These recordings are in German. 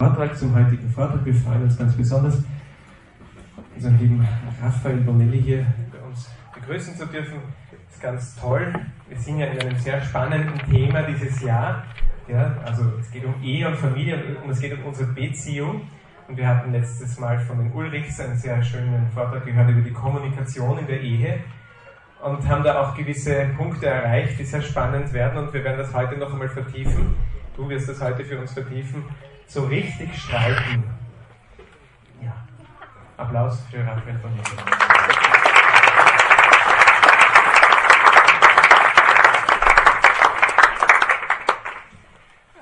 Vortrag zum heutigen Vortrag. Wir freuen uns ganz besonders, unseren lieben Raphael Bonelli hier bei uns begrüßen zu dürfen. Das ist ganz toll. Wir sind ja in einem sehr spannenden Thema dieses Jahr. Ja, also es geht um Ehe und Familie und es geht um unsere Beziehung. Und wir hatten letztes Mal von den Ulrichs einen sehr schönen Vortrag gehört über die Kommunikation in der Ehe und haben da auch gewisse Punkte erreicht, die sehr spannend werden und wir werden das heute noch einmal vertiefen. Du wirst das heute für uns vertiefen so richtig streiten. Ja. Applaus für Raphael von mir.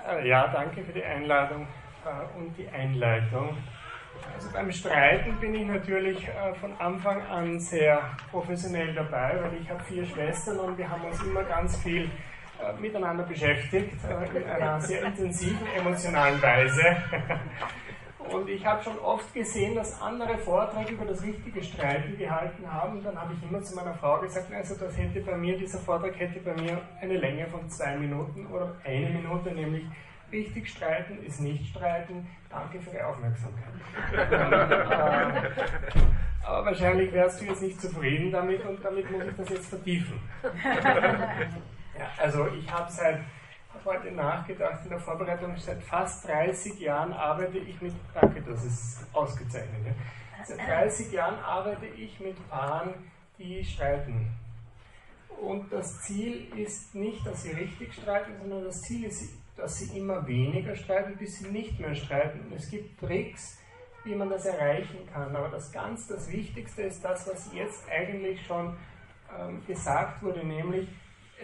Äh, ja, danke für die Einladung äh, und die Einleitung. Also beim Streiten bin ich natürlich äh, von Anfang an sehr professionell dabei, weil ich habe vier Schwestern und wir haben uns immer ganz viel miteinander beschäftigt, äh, in einer sehr intensiven emotionalen Weise. Und ich habe schon oft gesehen, dass andere Vorträge über das richtige Streiten gehalten haben. Dann habe ich immer zu meiner Frau gesagt, also das hätte bei mir, dieser Vortrag hätte bei mir eine Länge von zwei Minuten oder eine Minute, nämlich richtig streiten ist nicht streiten. Danke für die Aufmerksamkeit. Äh, aber wahrscheinlich wärst du jetzt nicht zufrieden damit und damit muss ich das jetzt vertiefen. Ja, also ich habe seit, heute nachgedacht in der Vorbereitung, seit fast 30 Jahren arbeite ich mit, danke, das ist ausgezeichnet, ja. seit 30 Jahren arbeite ich mit Paaren, die streiten. Und das Ziel ist nicht, dass sie richtig streiten, sondern das Ziel ist, dass sie immer weniger streiten, bis sie nicht mehr streiten. Und es gibt Tricks, wie man das erreichen kann. Aber das ganz das Wichtigste ist das, was jetzt eigentlich schon ähm, gesagt wurde, nämlich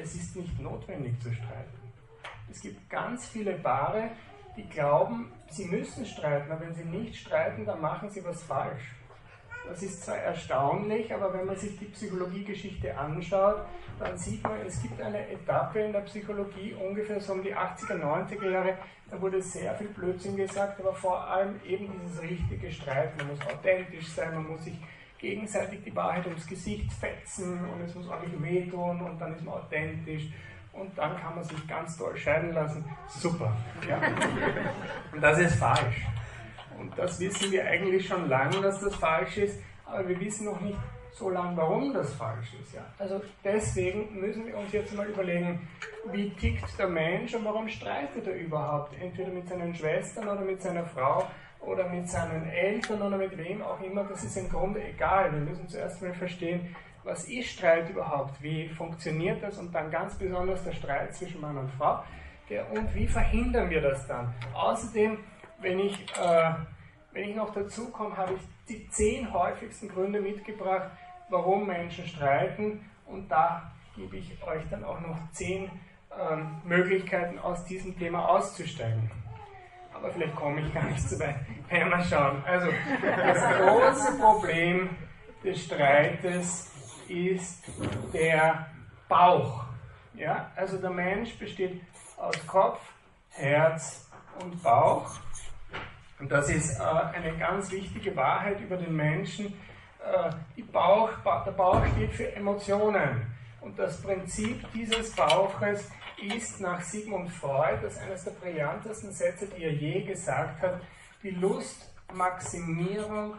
es ist nicht notwendig zu streiten. Es gibt ganz viele Paare, die glauben, sie müssen streiten, aber wenn sie nicht streiten, dann machen sie was falsch. Das ist zwar erstaunlich, aber wenn man sich die Psychologiegeschichte anschaut, dann sieht man, es gibt eine Etappe in der Psychologie, ungefähr so um die 80er, 90er Jahre, da wurde sehr viel Blödsinn gesagt, aber vor allem eben dieses richtige Streiten. Man muss authentisch sein, man muss sich gegenseitig die Wahrheit ums Gesicht fetzen und es muss auch nicht wehtun und dann ist man authentisch und dann kann man sich ganz toll scheiden lassen. Super. Ja. Und das ist falsch. Und das wissen wir eigentlich schon lange, dass das falsch ist, aber wir wissen noch nicht so lange, warum das falsch ist. Ja. Also deswegen müssen wir uns jetzt mal überlegen, wie tickt der Mensch und warum streitet er überhaupt? Entweder mit seinen Schwestern oder mit seiner Frau oder mit seinen Eltern oder mit wem auch immer, das ist im Grunde egal. Wir müssen zuerst mal verstehen, was ist Streit überhaupt, wie funktioniert das und dann ganz besonders der Streit zwischen Mann und Frau und wie verhindern wir das dann. Außerdem, wenn ich, äh, wenn ich noch dazu komme, habe ich die zehn häufigsten Gründe mitgebracht, warum Menschen streiten und da gebe ich euch dann auch noch zehn ähm, Möglichkeiten aus diesem Thema auszusteigen aber vielleicht komme ich gar nicht so weit. Ja, mal schauen. Also, das große Problem des Streites ist der Bauch. Ja? Also der Mensch besteht aus Kopf, Herz und Bauch. Und das ist äh, eine ganz wichtige Wahrheit über den Menschen. Äh, Bauch, der Bauch steht für Emotionen. Und das Prinzip dieses Bauches ist nach Sigmund Freud, das ist eines der brillantesten Sätze, die er je gesagt hat, die Lustmaximierung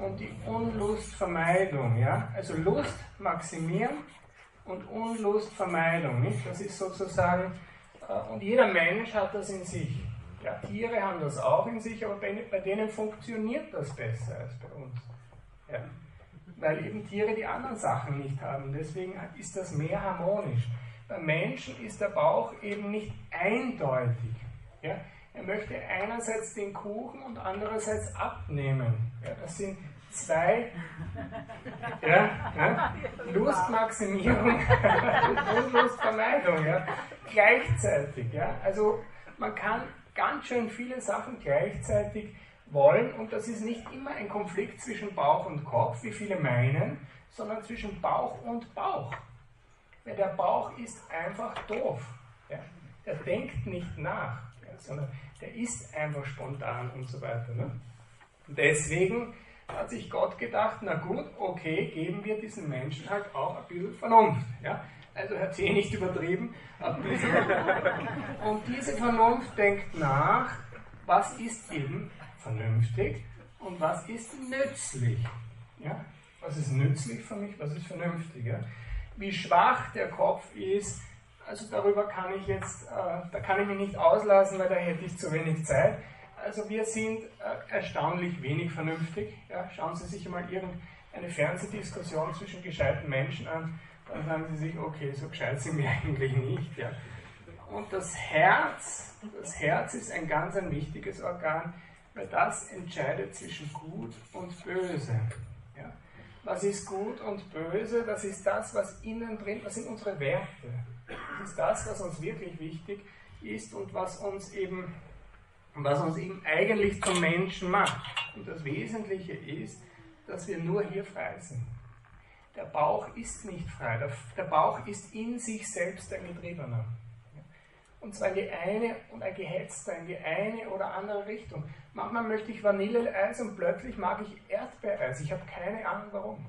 und die Unlustvermeidung. Ja? Also Lust maximieren und Unlustvermeidung. Nicht? Das ist sozusagen, äh, und jeder Mensch hat das in sich. Ja, Tiere haben das auch in sich, aber bei, bei denen funktioniert das besser als bei uns. Ja? Weil eben Tiere die anderen Sachen nicht haben. Deswegen ist das mehr harmonisch Menschen ist der Bauch eben nicht eindeutig. Ja? Er möchte einerseits den Kuchen und andererseits abnehmen. Ja, das sind zwei ja, ja, Lustmaximierung und Lustvermeidung ja, gleichzeitig. Ja? Also man kann ganz schön viele Sachen gleichzeitig wollen und das ist nicht immer ein Konflikt zwischen Bauch und Kopf, wie viele meinen, sondern zwischen Bauch und Bauch. Weil der Bauch ist einfach doof. Ja? Der denkt nicht nach, ja, sondern der ist einfach spontan und so weiter. Ne? Und deswegen hat sich Gott gedacht, na gut, okay, geben wir diesen Menschen halt auch ein bisschen Vernunft. Ja? Also hat sie eh nicht übertrieben. Und diese Vernunft denkt nach, was ist eben vernünftig und was ist nützlich. Ja? Was ist nützlich für mich, was ist vernünftig. Ja? Wie schwach der Kopf ist, also darüber kann ich jetzt, äh, da kann ich mich nicht auslassen, weil da hätte ich zu wenig Zeit. Also wir sind äh, erstaunlich wenig vernünftig. Ja? Schauen Sie sich mal irgendeine Fernsehdiskussion zwischen gescheiten Menschen an, dann sagen Sie sich, okay, so gescheit sind wir eigentlich nicht. Ja? Und das Herz, das Herz ist ein ganz ein wichtiges Organ, weil das entscheidet zwischen Gut und Böse. Was ist gut und böse? Das ist das, was innen drin, was sind unsere Werte. Das ist das, was uns wirklich wichtig ist und was uns eben, was uns eben eigentlich zum Menschen macht. Und das Wesentliche ist, dass wir nur hier frei sind. Der Bauch ist nicht frei. Der, Bauch ist in sich selbst ein Getriebener. Und zwar in die eine und ein gehetzter, in die eine oder andere Richtung. Manchmal möchte ich Vanilleeis und plötzlich mag ich Erdbeereis. Ich habe keine Ahnung warum.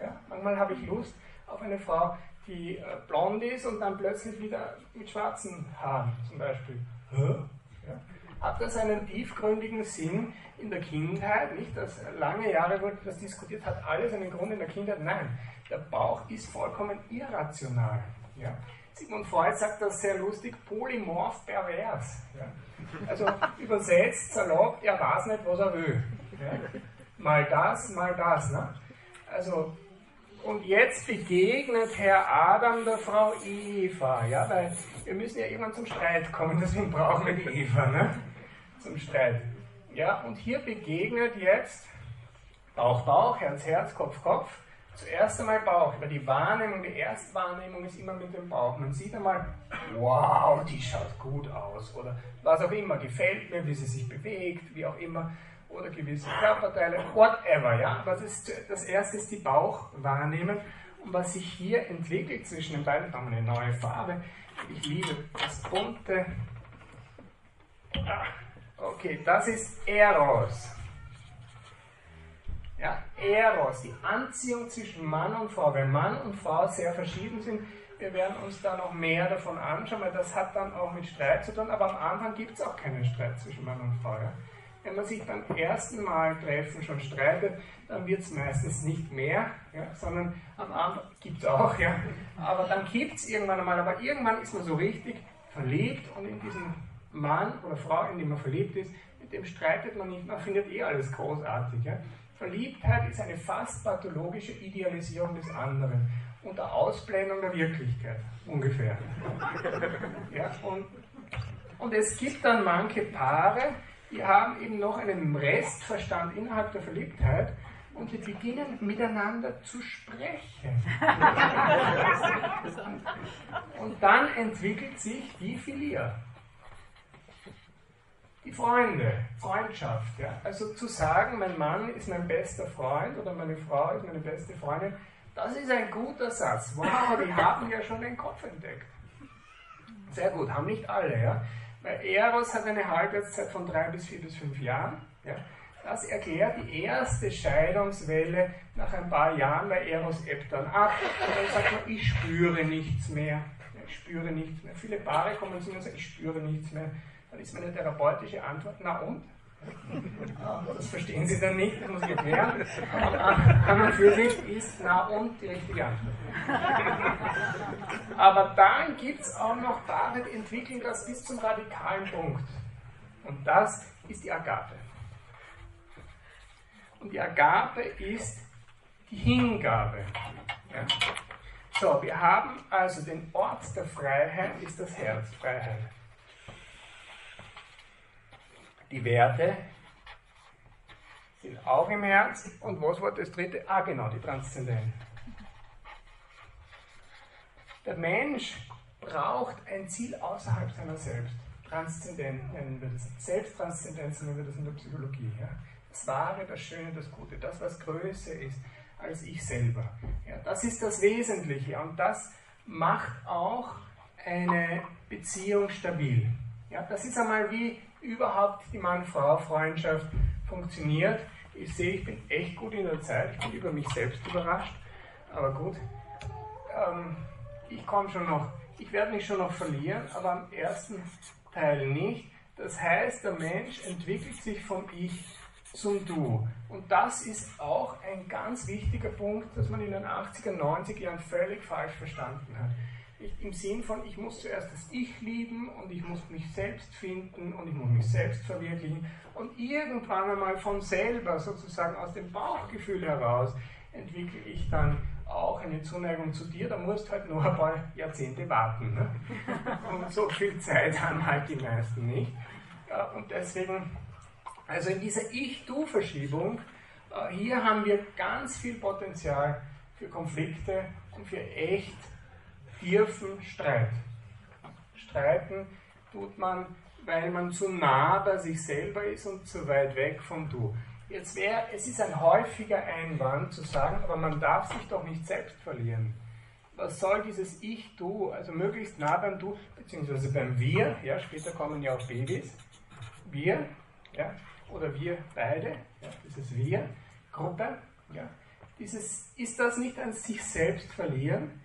Ja? Manchmal habe ich Lust auf eine Frau, die äh, blond ist und dann plötzlich wieder mit schwarzen Haaren zum Beispiel. Ja? Hat das einen tiefgründigen Sinn in der Kindheit? Nicht, dass lange Jahre wurde das diskutiert, hat alles einen Grund in der Kindheit? Nein, der Bauch ist vollkommen irrational. Ja? Sigmund Freud sagt das sehr lustig, polymorph pervers. Ja? Also übersetzt, salopp, er weiß nicht, was er will. Ja? Mal das, mal das. Ne? Also und jetzt begegnet Herr Adam der Frau Eva, ja, weil wir müssen ja irgendwann zum Streit kommen, deswegen brauchen wir die Eva, ne? Zum Streit. Ja, und hier begegnet jetzt Bauch, Bauch, Herz, Herz, Kopf, Kopf. Zuerst einmal Bauch, weil die Wahrnehmung, die Erstwahrnehmung ist immer mit dem Bauch. Man sieht einmal, wow, die schaut gut aus oder was auch immer, gefällt mir, wie sie sich bewegt, wie auch immer oder gewisse Körperteile, whatever. Ja? Was ist, das erste ist die Bauchwahrnehmung und was sich hier entwickelt zwischen den beiden, haben wir eine neue Farbe. Ich liebe das bunte. Ah, okay, das ist Eros. Ja, Eros, die Anziehung zwischen Mann und Frau. Wenn Mann und Frau sehr verschieden sind, wir werden uns da noch mehr davon anschauen, weil das hat dann auch mit Streit zu tun, aber am Anfang gibt es auch keinen Streit zwischen Mann und Frau. Ja? Wenn man sich beim ersten Mal treffen schon streitet, dann wird es meistens nicht mehr, ja, sondern am Anfang gibt es auch, ja, aber dann gibt es irgendwann einmal, aber irgendwann ist man so richtig verliebt und in diesen Mann oder Frau, in den man verliebt ist, mit dem streitet man nicht, man findet eh alles großartig. Ja. Verliebtheit ist eine fast pathologische Idealisierung des anderen unter Ausblendung der Wirklichkeit, ungefähr. Ja, und, und es gibt dann manche Paare, die haben eben noch einen Restverstand innerhalb der Verliebtheit und die beginnen miteinander zu sprechen. und dann entwickelt sich die Filia. Die Freunde, Freundschaft. Ja? Also zu sagen, mein Mann ist mein bester Freund oder meine Frau ist meine beste Freundin, das ist ein guter Satz. Wow, die haben ja schon den Kopf entdeckt. Sehr gut, haben nicht alle. Ja? Weil Eros hat eine Halbwertszeit von drei bis vier bis fünf Jahren. Ja. Das erklärt die erste Scheidungswelle nach ein paar Jahren, weil Eros ebbt dann ab. Und dann sagt man, ich spüre nichts mehr. Ich spüre nichts mehr. Viele Paare kommen zu mir und sagen, ich spüre nichts mehr. Dann ist meine therapeutische Antwort, na und? Das verstehen Sie dann nicht, das muss ich erklären. Und für sich ist na und die richtige Antwort. Aber dann gibt es auch noch Paare, die entwickeln das bis zum radikalen Punkt. Und das ist die Agape. Und die Agape ist die Hingabe. Ja. So, wir haben also den Ort der Freiheit, ist das Herz, Freiheit die Werte sind auch im Herz. Und was war das dritte? Ah, genau, die Transzendenz. Der Mensch braucht ein Ziel außerhalb seiner selbst. Transzendent nennen wir das. Selbsttranszendenz nennen wir das in der Psychologie. Ja? Das Wahre, das Schöne, das Gute, das, was größer ist als ich selber. Ja, das ist das Wesentliche und das macht auch eine Beziehung stabil. Ja, das ist einmal wie überhaupt die Mann-Frau-Freundschaft funktioniert. Ich sehe, ich bin echt gut in der Zeit, ich bin über mich selbst überrascht, aber gut. Ähm, ich komme schon noch, ich werde mich schon noch verlieren, aber am ersten Teil nicht. Das heißt, der Mensch entwickelt sich vom Ich zum Du. Und das ist auch ein ganz wichtiger Punkt, dass man in den 80er, 90er Jahren völlig falsch verstanden hat. Im Sinn von, ich muss zuerst das Ich lieben und ich muss mich selbst finden und ich muss mich selbst verwirklichen und irgendwann einmal von selber, sozusagen aus dem Bauchgefühl heraus, entwickle ich dann auch eine Zuneigung zu dir, da musst du halt nur ein paar Jahrzehnte warten. Ne? Und so viel Zeit haben halt die meisten nicht. Und deswegen also in dieser Ich-Du-Verschiebung, äh, hier haben wir ganz viel Potenzial für Konflikte und für echt tiefen Streit. Streiten tut man, weil man zu nah bei sich selber ist und zu weit weg vom Du. Jetzt wäre, es ist ein häufiger Einwand zu sagen, aber man darf sich doch nicht selbst verlieren. Was soll dieses Ich-Du, also möglichst nah beim Du, beziehungsweise beim Wir, ja, später kommen ja auch Babys, wir, ja, oder wir beide, ja, dieses Wir, Gruppe, ja, dieses, ist das nicht an sich selbst verlieren?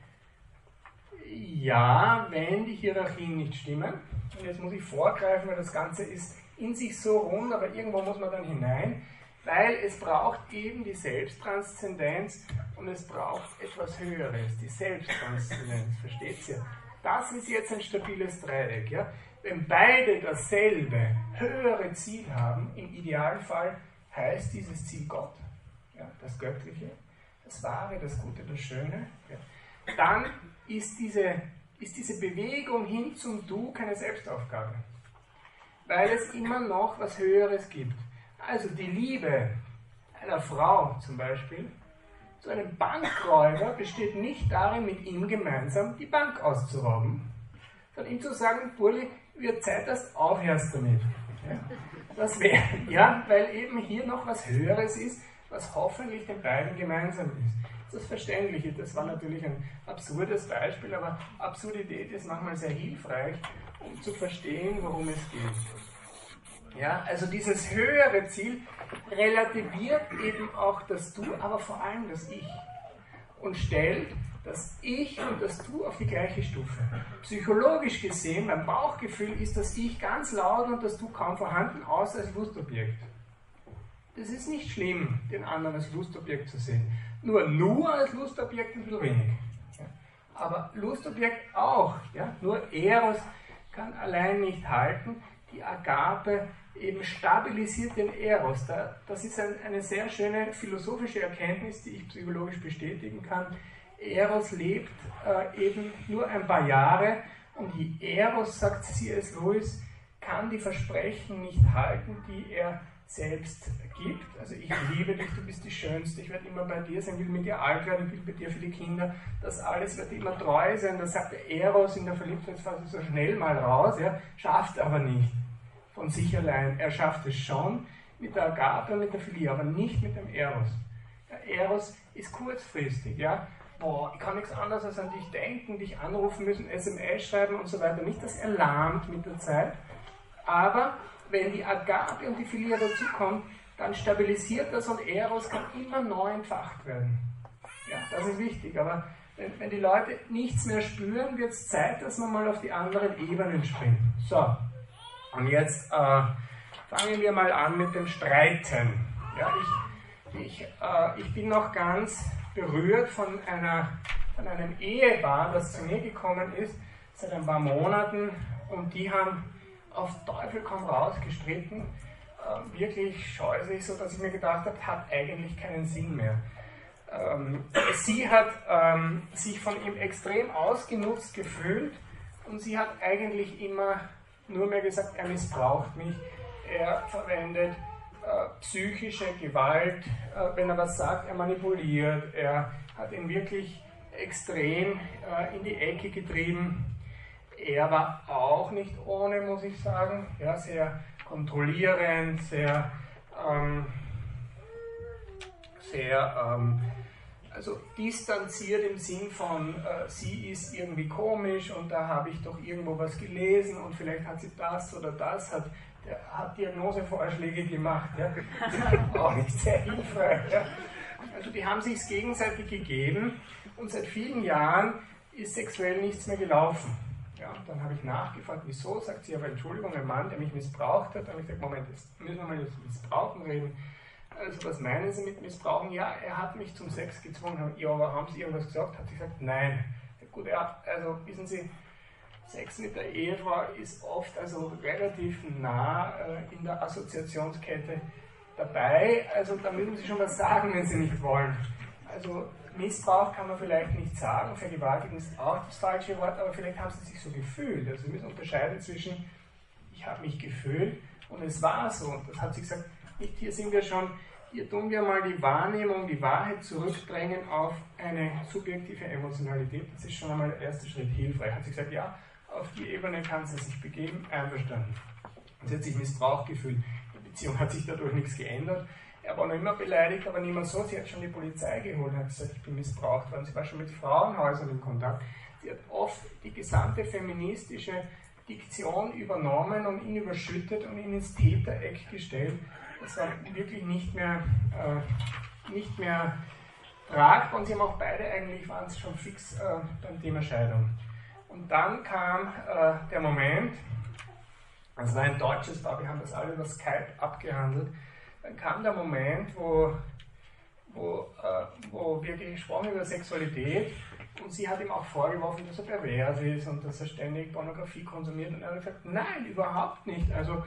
Ja, wenn die Hierarchien nicht stimmen. Und jetzt muss ich vorgreifen, weil das Ganze ist in sich so rund, aber irgendwo muss man dann hinein, weil es braucht eben die Selbsttranszendenz und es braucht etwas Höheres, die Selbsttranszendenz, versteht ihr? Das ist jetzt ein stabiles Dreieck. Ja? wenn beide dasselbe, höhere Ziel haben, im Idealfall heißt dieses Ziel Gott, ja, das Göttliche, das Wahre, das Gute, das Schöne, ja, dann ist diese, ist diese Bewegung hin zum Du keine Selbstaufgabe, weil es immer noch was Höheres gibt. Also die Liebe einer Frau zum Beispiel zu einem Bankräuber besteht nicht darin, mit ihm gemeinsam die Bank auszurauben, sondern ihm zu sagen, Burli, wird Zeit, dass du aufhörst damit. Ja? Das wäre, ja, weil eben hier noch was Höheres ist, was hoffentlich den beiden gemeinsam ist. Das Verständliche. Das war natürlich ein absurdes Beispiel, aber Absurdität ist manchmal sehr hilfreich, um zu verstehen, worum es geht. Ja, also dieses höhere Ziel relativiert eben auch das Du, aber vor allem das Ich und stellt das Ich und das Du auf die gleiche Stufe. Psychologisch gesehen, beim Bauchgefühl ist das Ich ganz laut und das Du kaum vorhanden, außer als Lustobjekt. Das ist nicht schlimm, den anderen als Lustobjekt zu sehen. Nur nur als Lustobjekt ein bisschen wenig. Aber Lustobjekt auch. Ja? Nur Eros kann allein nicht halten. Die Agape eben stabilisiert den Eros. Das ist eine sehr schöne philosophische Erkenntnis, die ich psychologisch bestätigen kann Eros lebt äh, eben nur ein paar Jahre und die Eros, sagt C.S. Lewis, kann die Versprechen nicht halten, die er selbst gibt. Also ich liebe dich, du bist die Schönste, ich werde immer bei dir sein, will mit dir alt werden, ich will bei dir für die Kinder. Das alles wird immer treu sein. Das sagt der Eros in der Verliebtheitsphase so schnell mal raus, ja, schafft aber nicht von sich allein. Er schafft es schon mit der Agatha, mit der Philia, aber nicht mit dem Eros. Der Eros ist kurzfristig, ja boah, ich kann nichts anderes als an dich denken, dich anrufen müssen, SMS schreiben und so weiter. Nicht, dass er lahmt mit der Zeit, aber wenn die Agape und die Philia dazukommen, dann stabilisiert das und Eros kann immer neu entfacht werden. Ja, das ist wichtig, aber wenn, wenn die Leute nichts mehr spüren, wird es Zeit, dass man mal auf die anderen Ebenen springt. So, und jetzt äh, fangen wir mal an mit dem Streiten. Ja, ich, ich, äh, ich bin noch ganz berührt von, einer, von einem Ehepaar, das zu mir gekommen ist, seit ein paar Monaten und die haben auf Teufel komm raus gestritten, äh, wirklich scheußlich, so dass ich mir gedacht habe, hat eigentlich keinen Sinn mehr. Ähm, sie hat ähm, sich von ihm extrem ausgenutzt gefühlt und sie hat eigentlich immer nur mehr gesagt, er missbraucht mich, er verwendet äh, psychische Gewalt, äh, wenn er was sagt, er manipuliert, er hat ihn wirklich extrem äh, in die Ecke getrieben. Er war auch nicht ohne, muss ich sagen, ja, sehr kontrollierend, sehr, ähm, sehr ähm, also distanziert im Sinn von, äh, sie ist irgendwie komisch und da habe ich doch irgendwo was gelesen und vielleicht hat sie das oder das, hat der hat Diagnosevorschläge gemacht. Ja. Auch nicht sehr hilfreich. Ja. Also die haben sich gegenseitig gegeben und seit vielen Jahren ist sexuell nichts mehr gelaufen. Ja, dann habe ich nachgefragt, wieso, sagt sie, aber Entschuldigung, ein Mann, der mich missbraucht hat, dann habe ich gesagt, Moment, jetzt müssen wir mal über Missbrauchen reden. Also was meinen Sie mit Missbrauchen? Ja, er hat mich zum Sex gezwungen. Ja, aber haben Sie irgendwas gesagt? Hat sie gesagt, nein. Gut, ja, also wissen Sie, Sex mit der Ehefrau ist oft also relativ nah äh, in der Assoziationskette dabei. Also da müssen Sie schon was sagen, wenn Sie nicht wollen. Also Missbrauch kann man vielleicht nicht sagen, Vergewaltigung ist auch das falsche Wort, aber vielleicht haben Sie sich so gefühlt. Also Sie müssen unterscheiden zwischen, ich habe mich gefühlt und es war so. Und das hat sie gesagt, hier sind wir schon, hier tun wir mal die Wahrnehmung, die Wahrheit zurückdrängen auf eine subjektive Emotionalität. Das ist schon einmal der erste Schritt hilfreich. Hat sie gesagt, ja, auf die Ebene kann sie sich begeben, einverstanden. Sie hat sich Missbrauch gefühlt. Die Beziehung hat sich dadurch nichts geändert. Er war noch immer beleidigt, aber nicht mehr so. Sie hat schon die Polizei geholt, hat gesagt, ich bin missbraucht worden. Sie war schon mit Frauenhäusern in Kontakt. Sie hat oft die gesamte feministische Diktion übernommen und ihn überschüttet und ihn ins Tätereck gestellt. Das war wirklich nicht mehr, äh, nicht mehr tragbar und sie haben auch beide eigentlich, waren schon fix äh, beim Thema Scheidung. Und dann kam äh, der Moment, es war ein deutsches Paar, wir haben das alle über Skype abgehandelt, dann kam der Moment, wo, wo, äh, wo wir gesprochen über Sexualität und sie hat ihm auch vorgeworfen, dass er pervers ist und dass er ständig Pornografie konsumiert und er hat gesagt, nein, überhaupt nicht, also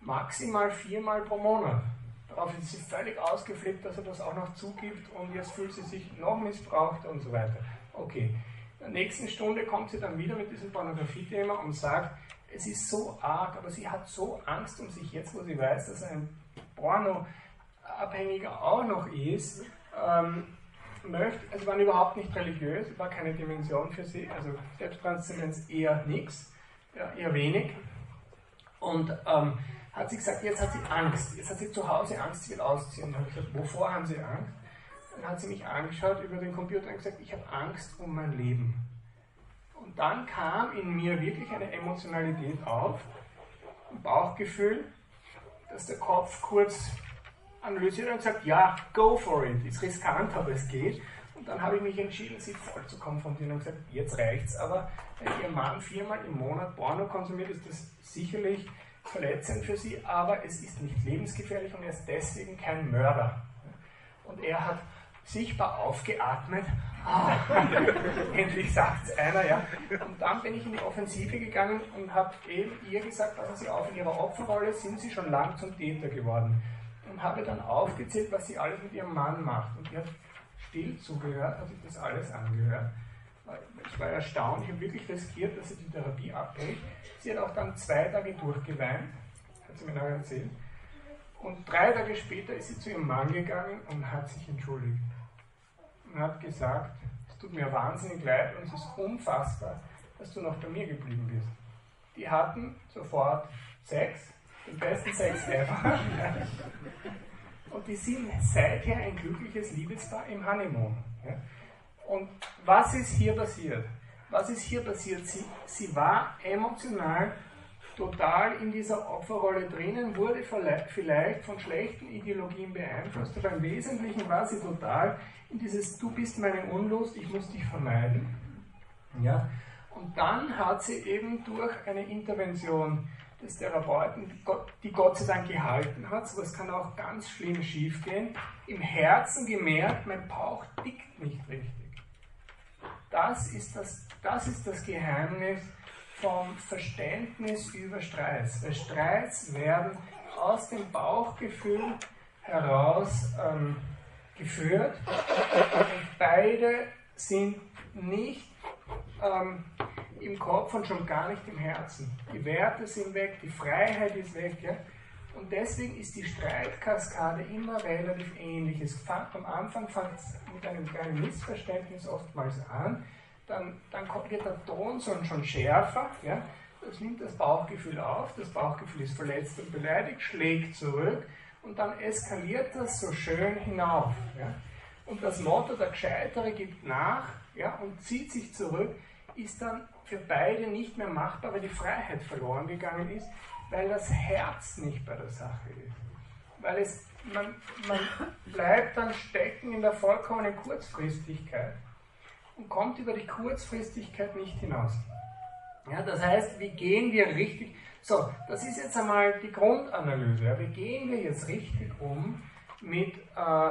maximal viermal pro Monat. Darauf ist sie völlig ausgeflippt, dass er das auch noch zugibt und jetzt fühlt sie sich noch missbraucht und so weiter. Okay, in der nächsten Stunde kommt sie dann wieder mit diesem Pornografie-Thema und sagt, es ist so arg, aber sie hat so Angst um sich jetzt, wo sie weiß, dass ein Porno-Abhängiger auch noch ist. Ähm, möchte, also waren überhaupt nicht religiös, war keine Dimension für sie, also Selbsttranszendenz eher nichts, eher wenig. Und ähm, hat sie gesagt, jetzt hat sie Angst, jetzt hat sie zu Hause Angst, sie will ausziehen. Dann habe ich gesagt, wovor haben Sie Angst? Dann hat sie mich angeschaut über den Computer und gesagt, ich habe Angst um mein Leben. Und dann kam in mir wirklich eine Emotionalität auf, ein Bauchgefühl, dass der Kopf kurz analysiert und gesagt, ja, go for it, ist riskant, aber es geht. Und dann habe ich mich entschieden, sie voll zu konfrontieren und gesagt, jetzt reicht's, aber wenn ihr Mann viermal im Monat Porno konsumiert, ist das sicherlich verletzend für sie, aber es ist nicht lebensgefährlich und er ist deswegen kein Mörder. Und er hat sichtbar aufgeatmet. Ah, endlich sagt es einer, ja. Und dann bin ich in die Offensive gegangen und habe eben ihr gesagt, passen Sie auf, in Ihrer Opferrolle sind Sie schon lang zum Täter geworden. Und habe dann aufgezählt, was sie alles mit ihrem Mann macht. Und die hat still zugehört, hat sich das alles angehört. Ich war erstaunt, ich habe wirklich riskiert, dass sie die Therapie abbricht. Sie hat auch dann zwei Tage durchgeweint, hat sie mir nachher erzählt. Und drei Tage später ist sie zu ihrem Mann gegangen und hat sich entschuldigt. Und hat gesagt, es tut mir wahnsinnig leid und es ist unfassbar, dass du noch bei mir geblieben bist. Die hatten sofort Sex, den besten Sex ever. Und die sind seither ein glückliches Liebespaar im Honeymoon. Und was ist hier passiert? Was ist hier passiert? Sie, sie war emotional total in dieser Opferrolle drinnen, wurde vielleicht von schlechten Ideologien beeinflusst, aber im Wesentlichen war sie total in dieses Du bist meine Unlust, ich muss dich vermeiden. Ja? Und dann hat sie eben durch eine Intervention des Therapeuten, die Gott sei Dank gehalten hat, so es kann auch ganz schlimm schiefgehen, im Herzen gemerkt, mein Bauch tickt nicht richtig. Das ist das, das, ist das Geheimnis vom Verständnis über Streits. Weil Streits werden aus dem Bauchgefühl heraus ähm, geführt und beide sind nicht ähm, im Kopf und schon gar nicht im Herzen. Die Werte sind weg, die Freiheit ist weg. Ja? Und deswegen ist die Streitkaskade immer relativ ähnlich. Es fängt, am Anfang fängt es mit einem kleinen Missverständnis oftmals an, dann, dann wird der Ton schon schärfer. Ja? Das nimmt das Bauchgefühl auf, das Bauchgefühl ist verletzt und beleidigt, schlägt zurück und dann eskaliert das so schön hinauf. Ja? Und das Motto, der Gescheitere gibt nach ja, und zieht sich zurück, ist dann für beide nicht mehr machbar, weil die Freiheit verloren gegangen ist, weil das Herz nicht bei der Sache ist. Weil es, man, man bleibt dann stecken in der vollkommenen Kurzfristigkeit und kommt über die Kurzfristigkeit nicht hinaus. Ja, das heißt, wie gehen wir richtig, so, das ist jetzt einmal die Grundanalyse, ja, wie gehen wir jetzt richtig um mit, äh,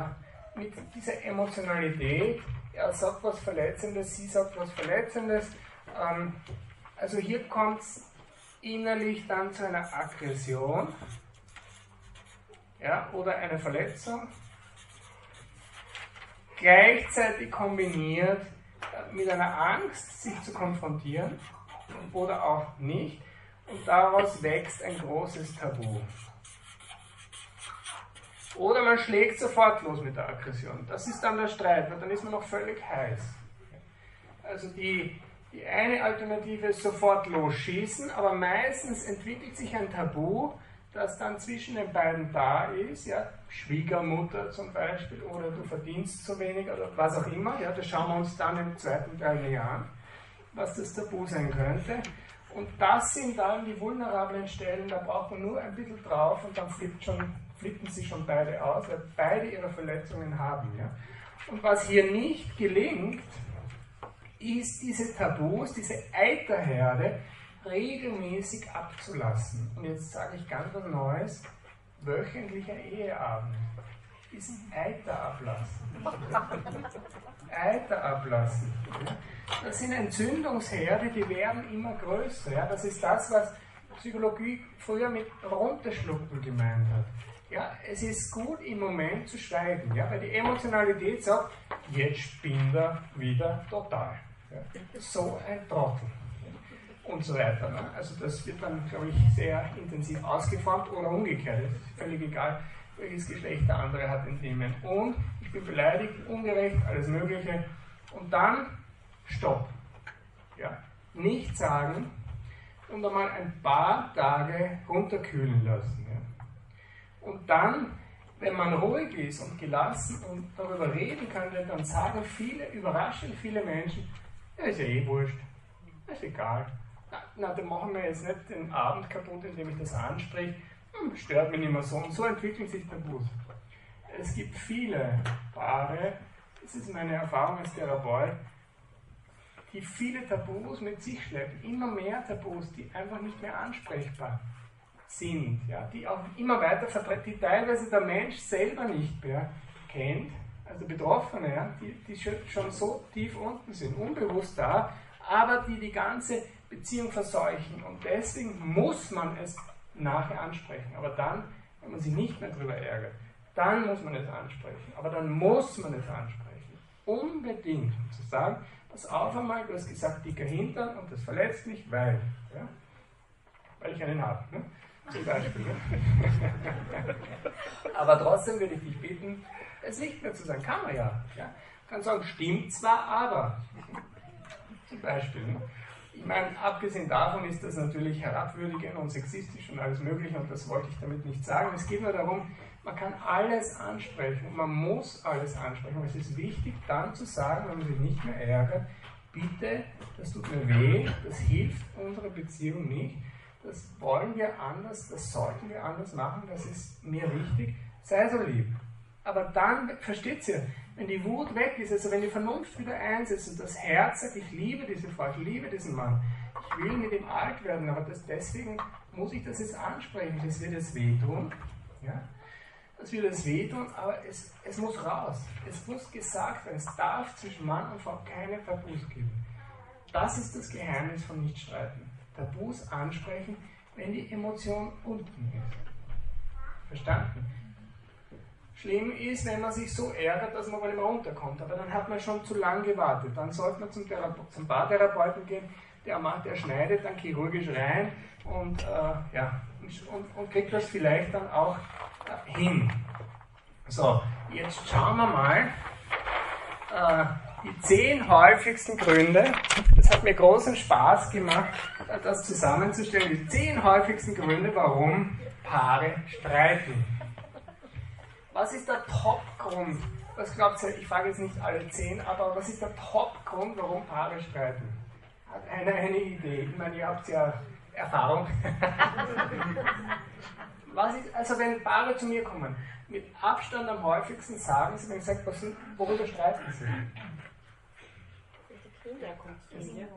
mit dieser Emotionalität, er sagt was Verletzendes, sie sagt was Verletzendes, ähm, also hier kommt es innerlich dann zu einer Aggression ja, oder einer Verletzung, gleichzeitig kombiniert mit einer Angst, sich zu konfrontieren oder auch nicht. Und daraus wächst ein großes Tabu. Oder man schlägt sofort los mit der Aggression. Das ist dann der Streit, weil dann ist man noch völlig heiß. Also die, die eine Alternative ist sofort losschießen, aber meistens entwickelt sich ein Tabu, das dann zwischen den beiden da ist, ja, Schwiegermutter zum Beispiel, oder du verdienst zu wenig, oder was auch immer, ja, das schauen wir uns dann im zweiten Teil näher an was das Tabu sein könnte. Und das sind dann die vulnerablen Stellen, da braucht man nur ein bisschen drauf und dann flippt schon, flippen sie schon beide aus, weil beide ihre Verletzungen haben. Ja? Und was hier nicht gelingt, ist diese Tabus, diese Eiterherde regelmäßig abzulassen. Und jetzt sage ich ganz was Neues, wöchentlicher Eheabend ist Eiter ablassen. Eiter ablassen. Das sind Entzündungsherde, die werden immer größer. Ja? Das ist das, was Psychologie früher mit runterschlucken gemeint hat. Ja, es ist gut im Moment zu schweigen, ja, weil die Emotionalität sagt, jetzt spinnt er wieder total. Ja. So ein Trottel. Und so weiter. Ne? Also das wird dann, glaube ich, sehr intensiv ausgeformt oder umgekehrt. Es ist völlig egal, welches Geschlecht der andere hat in dem Und ich bin beleidigt, ungerecht, alles Mögliche. Und dann Stopp. Ja? Nicht sagen und einmal ein paar Tage runterkühlen lassen. Ja? Und dann, wenn man ruhig ist und gelassen und darüber reden kann, dann sagen viele, überraschend viele Menschen, ja, ist ja eh wurscht, ist egal. Na, dann machen wir jetzt nicht den Abend kaputt, indem ich das anspreche. Hm, stört mich nicht mehr so. Und so entwickelt sich der Bus. Es gibt viele Paare, das ist meine Erfahrung als Therapeut, die viele Tabus mit sich schleppen, immer mehr Tabus, die einfach nicht mehr ansprechbar sind, ja, die auch immer weiter vertreten, die teilweise der Mensch selber nicht mehr kennt, also Betroffene, ja, die, die schon so tief unten sind, unbewusst da, aber die die ganze Beziehung verseuchen. Und deswegen muss man es nachher ansprechen. Aber dann, wenn man sich nicht mehr darüber ärgert, dann muss man es ansprechen. Aber dann muss man es ansprechen. Unbedingt. Um zu sagen, Pass auf einmal, du hast gesagt, dicker Hintern und das verletzt mich, weil. Ja? Weil ich einen habe. Ne? Zum Beispiel. Ne? Aber trotzdem würde ich dich bitten, es nicht mehr zu sagen. Kann man ja. ja? Kann sagen, stimmt zwar, aber. Zum Beispiel. Ne? Ich meine, abgesehen davon ist das natürlich herabwürdigend und sexistisch und alles Mögliche und das wollte ich damit nicht sagen. Es geht nur darum, man kann alles ansprechen und man muss alles ansprechen. Es ist wichtig, dann zu sagen, wenn man sich nicht mehr ärgert, bitte, das tut mir weh, das hilft unserer Beziehung nicht, das wollen wir anders, das sollten wir anders machen, das ist mir wichtig, sei so lieb. Aber dann, versteht ihr, wenn die Wut weg ist, also wenn die Vernunft wieder einsetzt und das Herz sagt, ich liebe diese Frau, ich liebe diesen Mann, ich will mit ihm alt werden, aber das, deswegen muss ich das jetzt ansprechen, das wird es wehtun. Ja? das wird es wehtun, aber es, es muss raus. Es muss gesagt werden. Es darf zwischen Mann und Frau keine Tabus geben. Das ist das Geheimnis von Nichtstreiten. Tabus ansprechen, wenn die Emotion unten ist. Verstanden? Schlimm ist, wenn man sich so ärgert, dass man mal immer runterkommt. Aber dann hat man schon zu lange gewartet. Dann sollte man zum, Therape zum Paartherapeuten gehen, der macht, der schneidet dann chirurgisch rein und, äh, ja, und, und kriegt das vielleicht dann auch hin. So, jetzt schauen wir mal äh, die zehn häufigsten Gründe. Es hat mir großen Spaß gemacht, das zusammenzustellen. Die zehn häufigsten Gründe, warum Paare streiten. Was ist der Top-Grund? Was glaubt ihr? Ich frage jetzt nicht alle zehn, aber was ist der Top-Grund, warum Paare streiten? Hat einer eine Idee? Ich meine, ihr habt ja Erfahrung. was ist, also wenn Paare zu mir kommen, mit Abstand am häufigsten sagen sie, wenn ich sage, worüber streiten sie?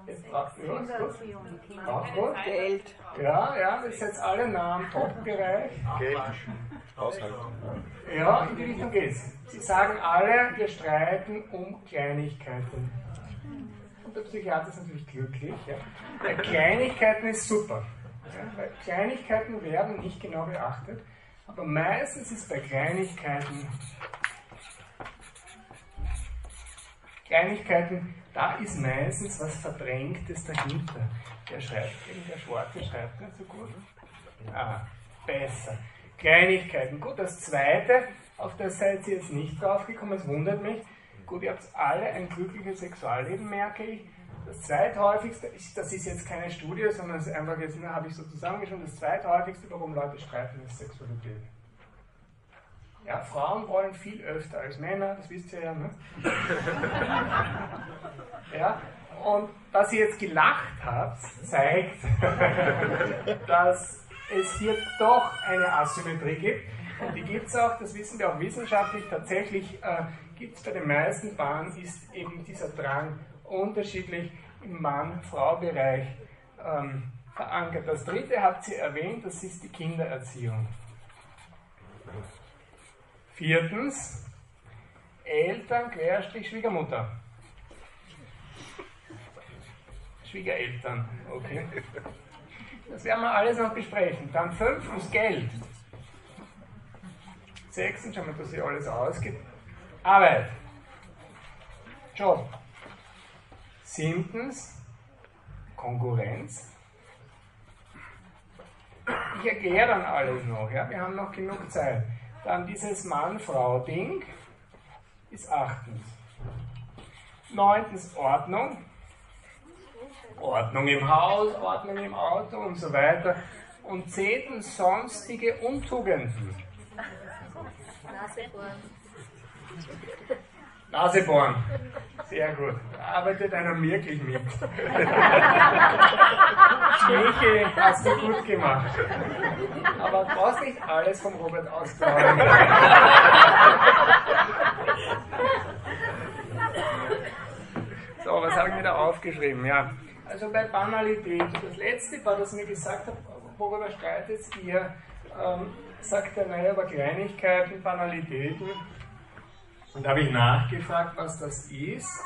Jetzt braucht ihr was? Geld. Ja, ja, das ist jetzt alle nah am Top-Bereich. Geld. Haushalt. Ja, in die Richtung geht's. Sie sagen alle, wir streiten um Kleinigkeiten. Und der Psychiater ist natürlich glücklich. Ja. Bei Kleinigkeiten ist super. Ja, weil Kleinigkeiten werden nicht genau beachtet. Aber meistens ist bei Kleinigkeiten Kleinigkeiten, da ist meistens was Verdrängtes dahinter. Der schreibt, der Schwarze schreibt nicht so gut. Ah, besser. Kleinigkeiten. Gut, das zweite, auf das seid ihr jetzt nicht draufgekommen, es wundert mich. Gut, ihr habt alle ein glückliches Sexualleben, merke ich. Das zweithäufigste, das ist jetzt keine Studie, sondern es ist einfach jetzt, habe ich so zusammengeschaut, das zweithäufigste, warum Leute streiten, ist Sexualität. Ja, Frauen wollen viel öfter als Männer, das wisst ihr ja, ne? ja, und dass ihr jetzt gelacht habt, zeigt, dass es hier doch eine Asymmetrie gibt. Und die gibt es auch, das wissen wir auch wissenschaftlich, tatsächlich äh, gibt es bei den meisten Paaren, ist eben dieser Drang unterschiedlich im Mann-Frau-Bereich ähm, verankert. Das dritte habt ihr erwähnt, das ist die Kindererziehung. Viertens, Eltern, Querstrich, Schwiegermutter. Schwiegereltern, okay. Das werden wir alles noch besprechen. Dann fünftens, Geld. Sechstens, schauen wir, dass sich alles ausgibt. Arbeit. Job. Siebtens, Konkurrenz. Ich erkläre dann alles noch, ja? wir haben noch genug Zeit. Dann dieses Mann-Frau-Ding ist achtens. Neuntens Ordnung. Ordnung im Haus, Ordnung im Auto und so weiter. Und zehntens sonstige Untugenden. Nasebohren. Nasebohren. Sehr gut. Arbeitet einer wirklich mit. Michi, hast du gut gemacht. Aber du brauchst nicht alles vom Robert ausbauen. so, was habe ich mir da aufgeschrieben? Ja, also bei Banalität. Das letzte war, das mir gesagt hat, worüber streitet ihr? Ähm, sagt er, naja, über Kleinigkeiten, Banalitäten. Und da habe ich nachgefragt, was das ist.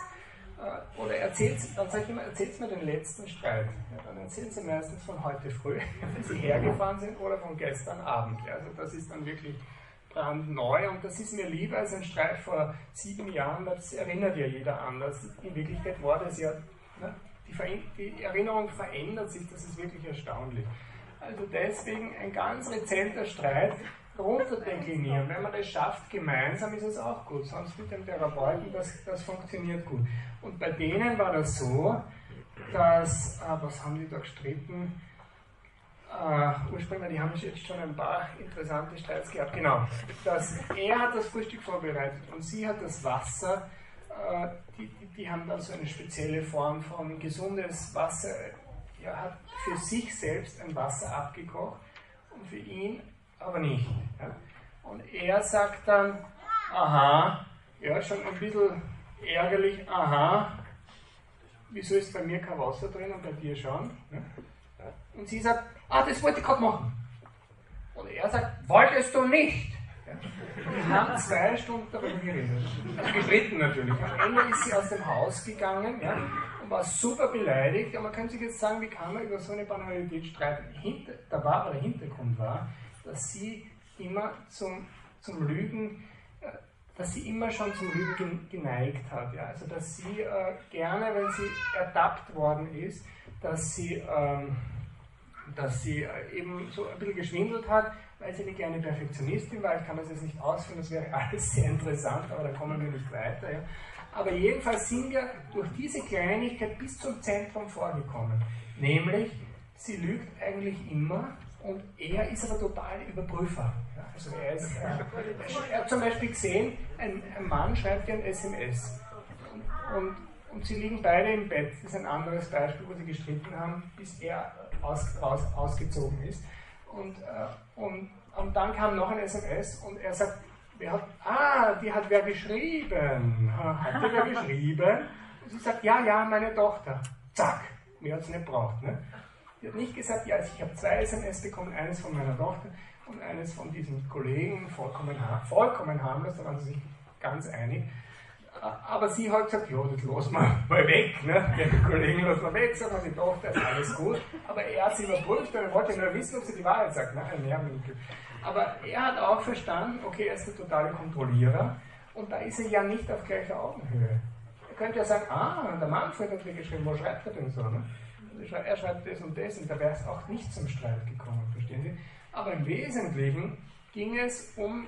Äh, oder erzählt, dann sage ich immer, erzählt mir den letzten Streit. Ja, dann erzählen sie meistens von heute früh, wenn sie hergefahren sind, oder von gestern Abend. Also das ist dann wirklich brandneu und das ist mir lieber als ein Streit vor sieben Jahren, das erinnert ja jeder anders. In Wirklichkeit war das ja, ne, die, die Erinnerung verändert sich, das ist wirklich erstaunlich. Also deswegen ein ganz rezenter Streit runterdeklinieren. Wenn man das schafft gemeinsam, ist es auch gut. Sonst mit dem Therapeuten, das, das funktioniert gut. Und bei denen war das so, dass, äh, was haben die da gestritten? Uh, ursprünglich, die haben jetzt schon ein paar interessante Streits gehabt. Genau, dass er hat das Frühstück vorbereitet und sie hat das Wasser. Uh, die, die, die, haben da so eine spezielle Form von gesundes Wasser. Er hat für sich selbst ein Wasser abgekocht und für ihn aber nicht. Ja. Und er sagt dann, aha, ja, schon ein bisschen ärgerlich, aha, wieso ist bei mir kein Wasser drin und bei dir schon? Ja. Und sie sagt, ah, das wollte ich gerade machen. Und er sagt, wolltest du nicht? Ja. Wir haben zwei Stunden darüber geredet. Also gestritten natürlich. Am Ende ist sie aus dem Haus gegangen ja, und war super beleidigt. Ja, man könnte sich jetzt sagen, wie kann man über so eine Banalität streiten? Hinter, der wahre Hintergrund war, dass sie immer zum, zum Lügen, äh, dass sie immer schon zum Lügen geneigt hat. Ja? Also dass sie äh, gerne, wenn sie ertappt worden ist, dass sie, ähm, dass sie äh, eben so ein bisschen geschwindelt hat, weil sie eine kleine Perfektionistin war. Ich kann das jetzt nicht ausführen, das wäre alles sehr interessant, aber da kommen wir nicht weiter. Ja? Aber jedenfalls sind wir durch diese Kleinigkeit bis zum Zentrum vorgekommen. Nämlich, sie lügt eigentlich immer und er ist aber total Überprüfer. Ja, also er, ist, äh, er hat zum Beispiel gesehen, ein, ein Mann schreibt ihr ein SMS und, und, sie liegen beide im Bett. Das ist ein anderes Beispiel, wo sie gestritten haben, bis er aus, aus, ausgezogen ist. Und, äh, und, und dann kam noch ein SMS und er sagt, wer hat, ah, die hat wer geschrieben. Hat die wer geschrieben? Und sie sagt, ja, ja, meine Tochter. Zack, mir hat sie nicht braucht. Ne? Sie hat nicht gesagt, ja, ich habe zwei SMS bekommen, eines von meiner Tochter und eines von diesem Kollegen, vollkommen, vollkommen harmlos, da waren sie sich ganz einig. Aber sie hat gesagt, ja, das lassen wir mal weg. Ne? Den Kollegen lassen wir weg, sagen wir, die Tochter ist alles gut. Aber er hat sie überprüft und wollte nur wissen, ob sie die Wahrheit sagt. Nachher mehr. Aber er hat auch verstanden, okay, er ist der totale Kontrollierer und da ist er ja nicht auf gleicher Augenhöhe. Er könnte ja sagen, ah, der Manfred hat mir geschrieben, wo schreibt er denn so? Ne? Er schreibt das und das und da wäre es auch nicht zum Streit gekommen, verstehen Sie? Aber im Wesentlichen ging es um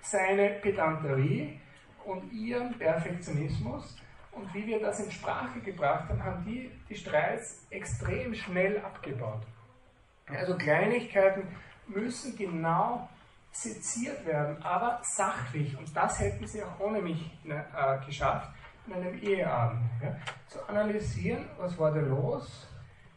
seine Pedanterie und ihren Perfektionismus. Und wie wir das in Sprache gebracht haben, haben die die Streits extrem schnell abgebaut. Also Kleinigkeiten müssen genau seziert werden, aber sachlich. Und das hätten sie auch ohne mich ne, äh, geschafft, in einem Eheabend. Ja, zu analysieren, was war da los.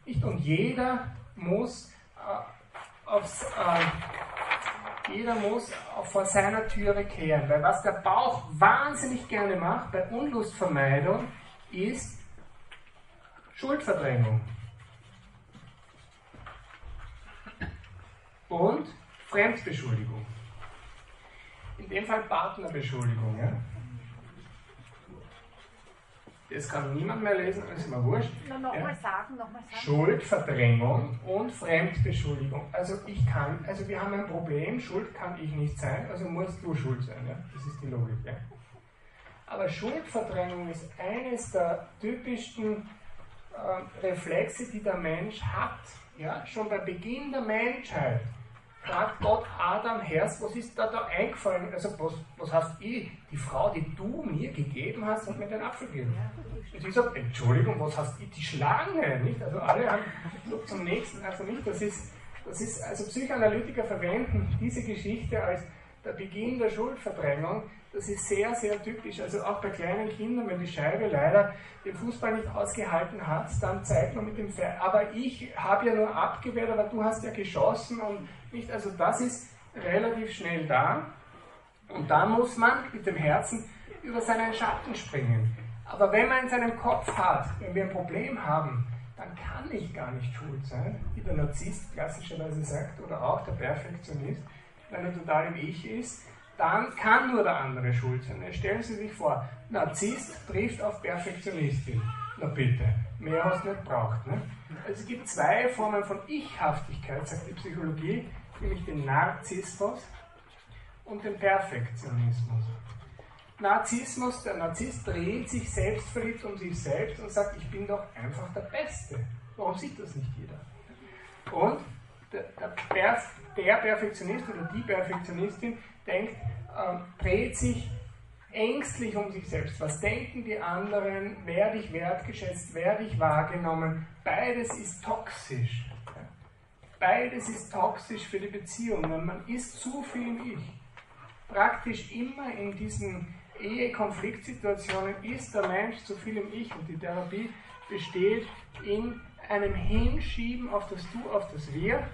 Nicht? Und jeder muss äh, aufs, äh, jeder muss vor seiner Türe kehren. Weil was der Bauch wahnsinnig gerne macht bei Unlustvermeidung, ist Schuldverdrängung. Und Fremdbeschuldigung. In dem Fall Partnerbeschuldigung. Ja? Das kann niemand mehr lesen, das ist mir wurscht. Nochmal sagen, nochmal sagen. Schuldverdrängung und Fremdbeschuldigung. Also ich kann, also wir haben ein Problem, Schuld kann ich nicht sein, also musst du schuld sein. Ja? Das ist die Logik. Ja? Aber Schuldverdrängung ist eines der typischsten äh, Reflexe, die der Mensch hat. Ja? Schon bei Beginn der Menschheit fragt Gott Adam, Herz, was ist da da eingefallen? Also, was, was heißt ich? Die Frau, die du mir gegeben hast, hat mir den Apfel gegeben. Und sie sagt, Entschuldigung, was heißt ich? Die Schlange, nicht? Also, alle haben zum nächsten, also nicht, das ist, das ist, also Psychoanalytiker verwenden diese Geschichte als der Beginn der Schuldverdrängung, das ist sehr, sehr typisch. Also auch bei kleinen Kindern, wenn die Scheibe leider den Fußball nicht ausgehalten hat, dann zeigt man mit dem Pferd, aber ich habe ja nur abgewehrt, aber du hast ja geschossen und nicht. Also das ist relativ schnell da. Und dann muss man mit dem Herzen über seinen Schatten springen. Aber wenn man in seinem Kopf hat, wenn wir ein Problem haben, dann kann ich gar nicht schuld sein, wie der Narzisst klassischerweise sagt, oder auch der Perfektionist, wenn er total im Ich ist, dann kann nur der andere schuld sein. Stellen Sie sich vor, Narzisst trifft auf Perfektionistin. Na bitte, mehr hast du nicht braucht. Ne? Also es gibt zwei Formen von Ichhaftigkeit, sagt die Psychologie, nämlich den Narzissmus und den Perfektionismus. Narzissmus, der Narzisst dreht sich selbstverliebt um sich selbst und sagt, ich bin doch einfach der Beste. Warum sieht das nicht jeder? Und der, der, Perfektionist oder die Perfektionistin denkt, äh, dreht sich ängstlich um sich selbst. Was denken die anderen? Werde ich wertgeschätzt? Werde ich wahrgenommen? Beides ist toxisch. Beides ist toxisch für die Beziehung, weil man ist zu viel im Ich. Praktisch immer in diesen Ehe-Konfliktsituationen ist der Mensch zu viel im Ich und die Therapie besteht in einem Hinschieben auf das Du, auf das Wir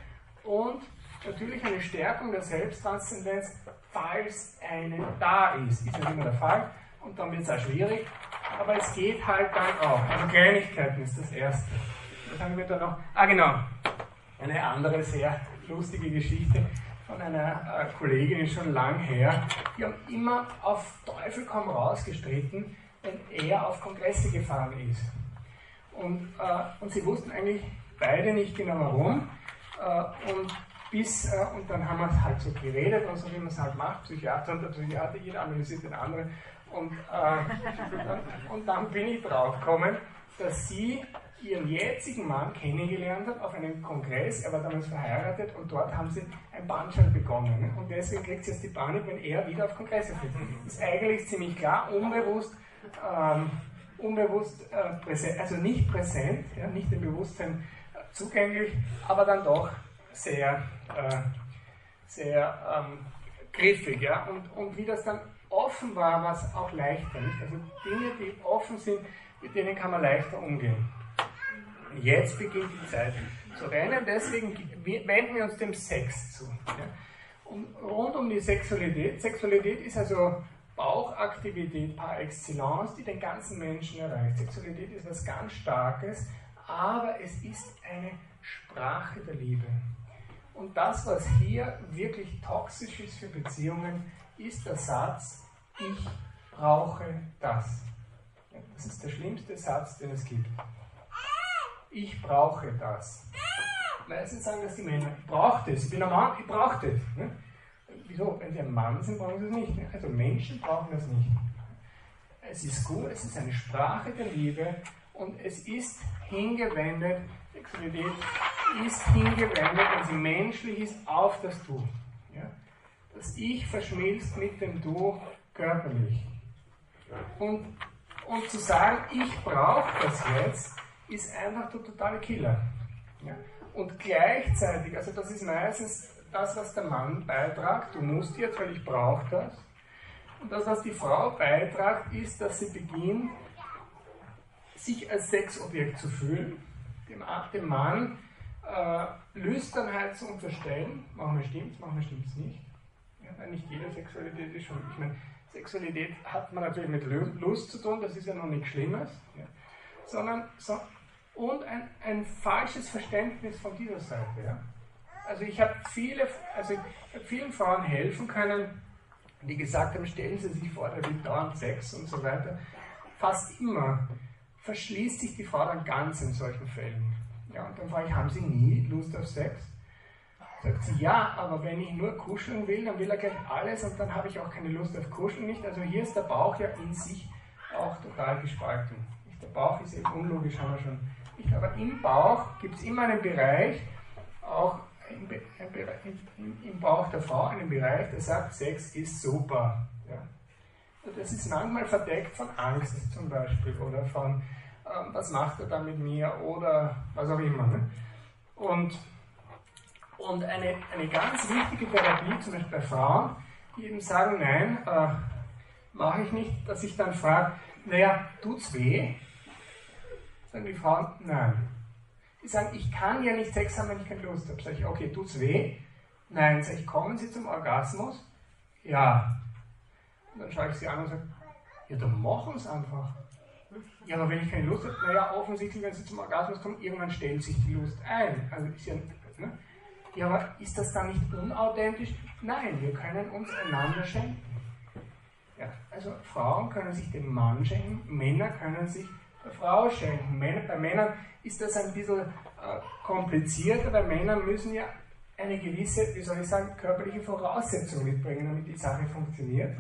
und natürlich eine Stärkung der Selbsttranszendenz, falls eine da ist. Ist nicht immer der Fall und dann wird es auch schwierig, aber es geht halt dann auch. Also Kleinigkeiten ist das Erste. Was haben wir da noch? Ah genau, eine andere sehr lustige Geschichte von einer äh, Kollegin schon lang her. Die haben immer auf Teufel komm raus gestritten, wenn er auf Kongresse gefahren ist. Und, äh, und sie wussten eigentlich beide nicht genau warum. Äh, und bis, äh, und dann haben wir halt so geredet und so wie man es halt macht, Psychiater und der Psychiater, jeder analysiert den anderen. Und, äh, und dann bin ich drauf gekommen, dass sie ihren jetzigen Mann kennengelernt hat auf einem Kongress. Er war damals verheiratet und dort haben sie ein Bandschall begonnen. Und deswegen kriegt sie jetzt die Panik, wenn er wieder auf Kongresse fährt. Ist eigentlich ziemlich klar, unbewusst, ähm, unbewusst äh, präsent, also nicht präsent, ja, nicht im Bewusstsein äh, zugänglich, aber dann doch sehr, äh, sehr ähm, griffig. Ja? Und, und wie das dann offen war, war es auch leichter. Nicht? Also Dinge, die offen sind, mit denen kann man leichter umgehen. Jetzt beginnt die Zeit zu rennen, deswegen wenden wir uns dem Sex zu. Ja? Und rund um die Sexualität, Sexualität ist also Bauchaktivität par excellence, die den ganzen Menschen erreicht. Sexualität ist was ganz Starkes, aber es ist eine Sprache der Liebe. Und das, was hier wirklich toxisch ist für Beziehungen, ist der Satz, ich brauche das. Das ist der schlimmste Satz, den es gibt. Ich brauche das. Meistens sagen das die Männer, ich brauche das, ich bin ein Mann, ich brauche das. Ne? Wieso? Wenn sie ein Mann sind, brauchen sie es nicht. Ne? Also Menschen brauchen das nicht. Es ist gut, es ist eine Sprache der Liebe und es ist hingewendet, Sexualität ist hingewendet, sie menschlich ist, auf das Du. Ja? Das Ich verschmilzt mit dem Du körperlich. Und, und zu sagen, ich brauche das jetzt, ist einfach der totale Killer. Ja? Und gleichzeitig, also das ist meistens das, was der Mann beitragt, du musst jetzt, weil ich brauche das. Und das, was die Frau beitragt, ist, dass sie beginnt, sich als Sexobjekt zu fühlen, dem, dem Mann äh, Lüsternheit zu unterstellen. Manchmal stimmt es, manchmal stimmt es nicht. Ja, nicht jede Sexualität ist schon. Ich meine, Sexualität hat man natürlich mit Lust zu tun, das ist ja noch nichts Schlimmes. Ja. Sondern, so, und ein, ein falsches Verständnis von dieser Seite. Ja. Also ich habe viele, also hab vielen Frauen helfen können, die gesagt haben, stellen Sie sich vor, da gibt dauernd Sex und so weiter. Fast immer verschließt sich die Frau dann ganz in solchen Fällen. Ja, und dann frage ich, haben Sie nie Lust auf Sex? Sagt sie, ja, aber wenn ich nur kuscheln will, dann will er gleich alles und dann habe ich auch keine Lust auf Kuscheln nicht. Also hier ist der Bauch ja in sich auch total gespalten. Der Bauch ist eben unlogisch, haben wir schon. Aber im Bauch gibt es immer einen Bereich, auch im, im, im, Bauch der Frau, einen Bereich, der sagt, Sex ist super. Ja. Das ist manchmal verdeckt von Angst zum Beispiel oder von, ähm, was macht er da mit mir oder was auch immer. Ne? Und und eine, eine ganz wichtige Therapie, zum Beispiel bei Frauen, die eben sagen, nein, äh, mache ich nicht, dass ich dann frage, naja, tut's weh? Sagen die Frauen, nein. Die sagen, ich kann ja nicht Sex haben, wenn ich keine Lust habe. Sag ich, okay, tut's weh? Nein. Sag ich, kommen Sie zum Orgasmus? Ja. Und dann schaue ich sie an und sage, ja, dann machen Sie einfach. Ja, aber wenn ich keine Lust habe, naja, offensichtlich, wenn Sie zum Orgasmus kommen, irgendwann stellt sich die Lust ein. Also ist ja, ne? Ja, aber ist das dann nicht unauthentisch? Nein, wir können uns einander schenken. Ja, also Frauen können sich dem Mann schenken, Männer können sich der Frau schenken. Bei Männern ist das ein bisschen äh, komplizierter, weil Männer müssen ja eine gewisse, wie soll ich sagen, körperliche Voraussetzung mitbringen, damit die Sache funktioniert.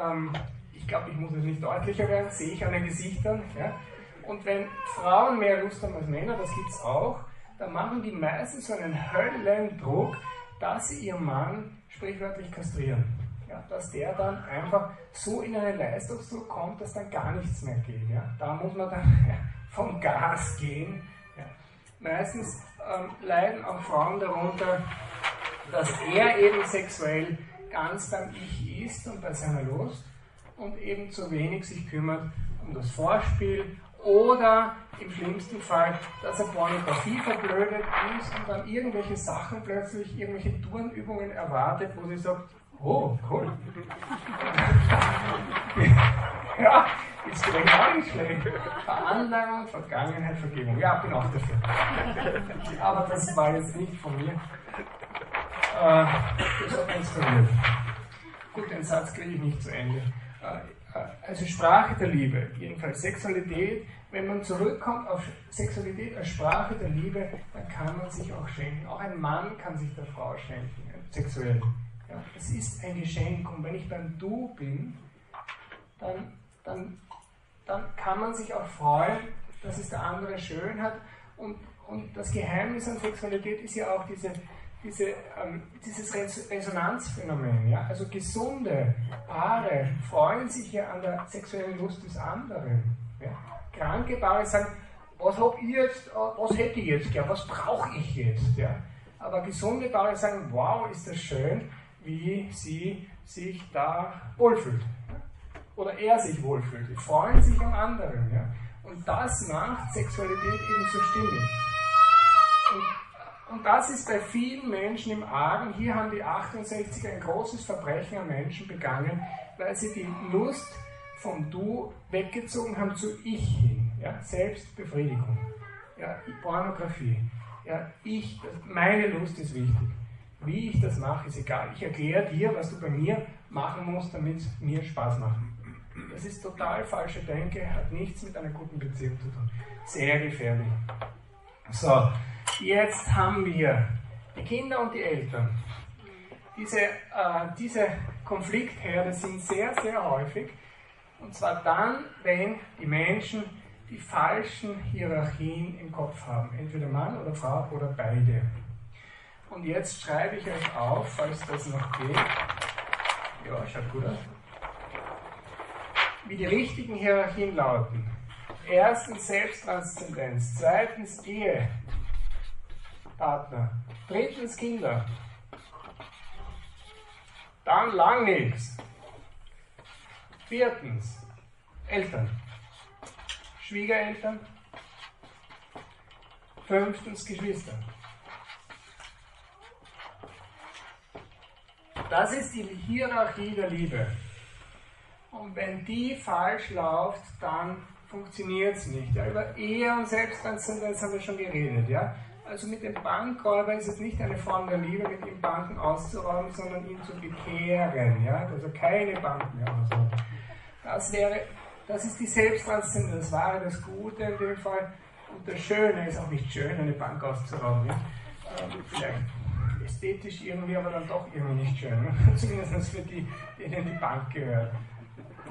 Ähm, ich glaube, ich muss es nicht deutlicher werden, sehe ich an den Gesichtern. Ja? Und wenn Frauen mehr Lust haben als Männer, das gibt es auch, da machen die meistens so einen Höllendruck, dass sie ihren Mann sprichwörtlich kastrieren. Ja, dass der dann einfach so in einen Leistungsdruck kommt, dass dann gar nichts mehr geht. Ja. Da muss man dann vom Gas gehen. Ja. Meistens ähm, leiden auch Frauen darunter, dass er eben sexuell ganz beim Ich ist und bei seiner Lust und eben zu wenig sich kümmert um das Vorspiel oder im schlimmsten Fall, dass er Pornografie verblödet ist und dann irgendwelche Sachen plötzlich, irgendwelche Turnübungen erwartet, wo sie sagt, oh, cool. ja, ist vielleicht auch nicht schlecht. Veranlagung, Vergangenheit, Vergebung. Ja, bin auch dafür. Aber das war jetzt nicht von mir. Äh, das hat inspiriert. Gut, den Satz kriege ich nicht zu Ende. Äh, also Sprache der Liebe, jedenfalls Sexualität. Wenn man zurückkommt auf Sexualität als Sprache der Liebe, dann kann man sich auch schenken. Auch ein Mann kann sich der Frau schenken, sexuell. Ja, es ist ein Geschenk und wenn ich beim Du bin, dann, dann, dann kann man sich auch freuen, dass es der andere schön hat. Und, und das Geheimnis an Sexualität ist ja auch diese diese, ähm, dieses Resonanzphänomen. Ja? Also gesunde Paare freuen sich ja an der sexuellen Lust des anderen. Ja? Kranke Paare sagen, was hab ich jetzt, äh, was hätte ich jetzt gern, was brauche ich jetzt? Ja? Aber gesunde Paare sagen, wow, ist das schön, wie sie sich da wohlfühlt. Ja? Oder er sich wohlfühlt. Die freuen sich am anderen. Ja? Und das macht Sexualität eben so stimmig. Und das ist bei vielen Menschen im Argen. Hier haben die 68er ein großes Verbrechen an Menschen begangen, weil sie die Lust vom Du weggezogen haben zu Ich hin. Ja? Selbstbefriedigung. Ja? Pornografie. Ja? Ich, meine Lust ist wichtig. Wie ich das mache, ist egal. Ich erkläre dir, was du bei mir machen musst, damit es mir Spaß macht. Das ist total falsche Denke, hat nichts mit einer guten Beziehung zu tun. Sehr gefährlich. So, jetzt haben wir die Kinder und die Eltern. Diese, äh, diese Konfliktherde sind sehr, sehr häufig. Und zwar dann, wenn die Menschen die falschen Hierarchien im Kopf haben. Entweder Mann oder Frau oder beide. Und jetzt schreibe ich euch auf, falls das noch geht. Ja, schaut gut aus. Wie die richtigen Hierarchien lauten. Erstens Selbsttranszendenz, zweitens Ehe, Partner, drittens Kinder, dann lang nichts, viertens Eltern, Schwiegereltern, fünftens Geschwister. Das ist die Hierarchie der Liebe. Und wenn die falsch läuft, dann funktioniert es nicht. Ja, über Ehe und Selbsttranszendenz haben wir schon geredet. Ja? Also mit dem Bankräuber ist es nicht eine Form der Liebe, mit ihm Banken auszurauben, sondern ihn zu bekehren. Ja? Also keine Bank mehr ausrauben. Das wäre, das ist die Selbsttranszendenz, das wahre, das Gute in dem Fall. Und das Schöne ist auch nicht schön, eine Bank auszurauben. Ja? Ähm, vielleicht ästhetisch irgendwie, aber dann doch irgendwie nicht schön. Zumindest für die, denen die Bank gehört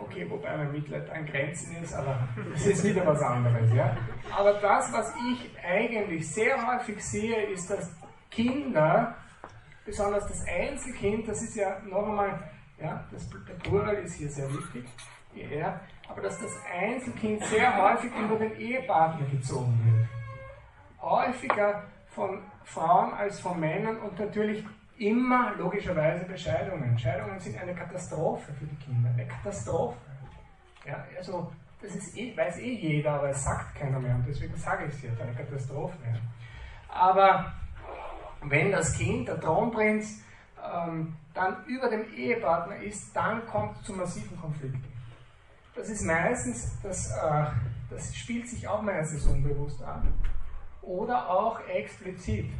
okay, wobei mein Mitleid an Grenzen ist, aber das ist wieder was anderes. Ja? Aber das, was ich eigentlich sehr häufig sehe, ist, dass Kinder, besonders das Einzelkind, das ist ja noch einmal, ja, das, der Plural ist hier sehr wichtig, er, aber dass das Einzelkind sehr häufig über den Ehepartner gezogen wird. Häufiger von Frauen als von Männern und natürlich immer logischerweise Bescheidungen. Scheidungen sind eine Katastrophe für die Kinder, eine Katastrophe. Ja, also, das ist eh, weiß eh jeder, aber es sagt keiner mehr und deswegen sage ich es jetzt, eine Katastrophe. Aber wenn das Kind, der Thronprinz, ähm, dann über dem Ehepartner ist, dann kommt es zu massiven Konflikten. Das ist meistens, das, äh, das spielt sich auch meistens unbewusst an oder auch explizit.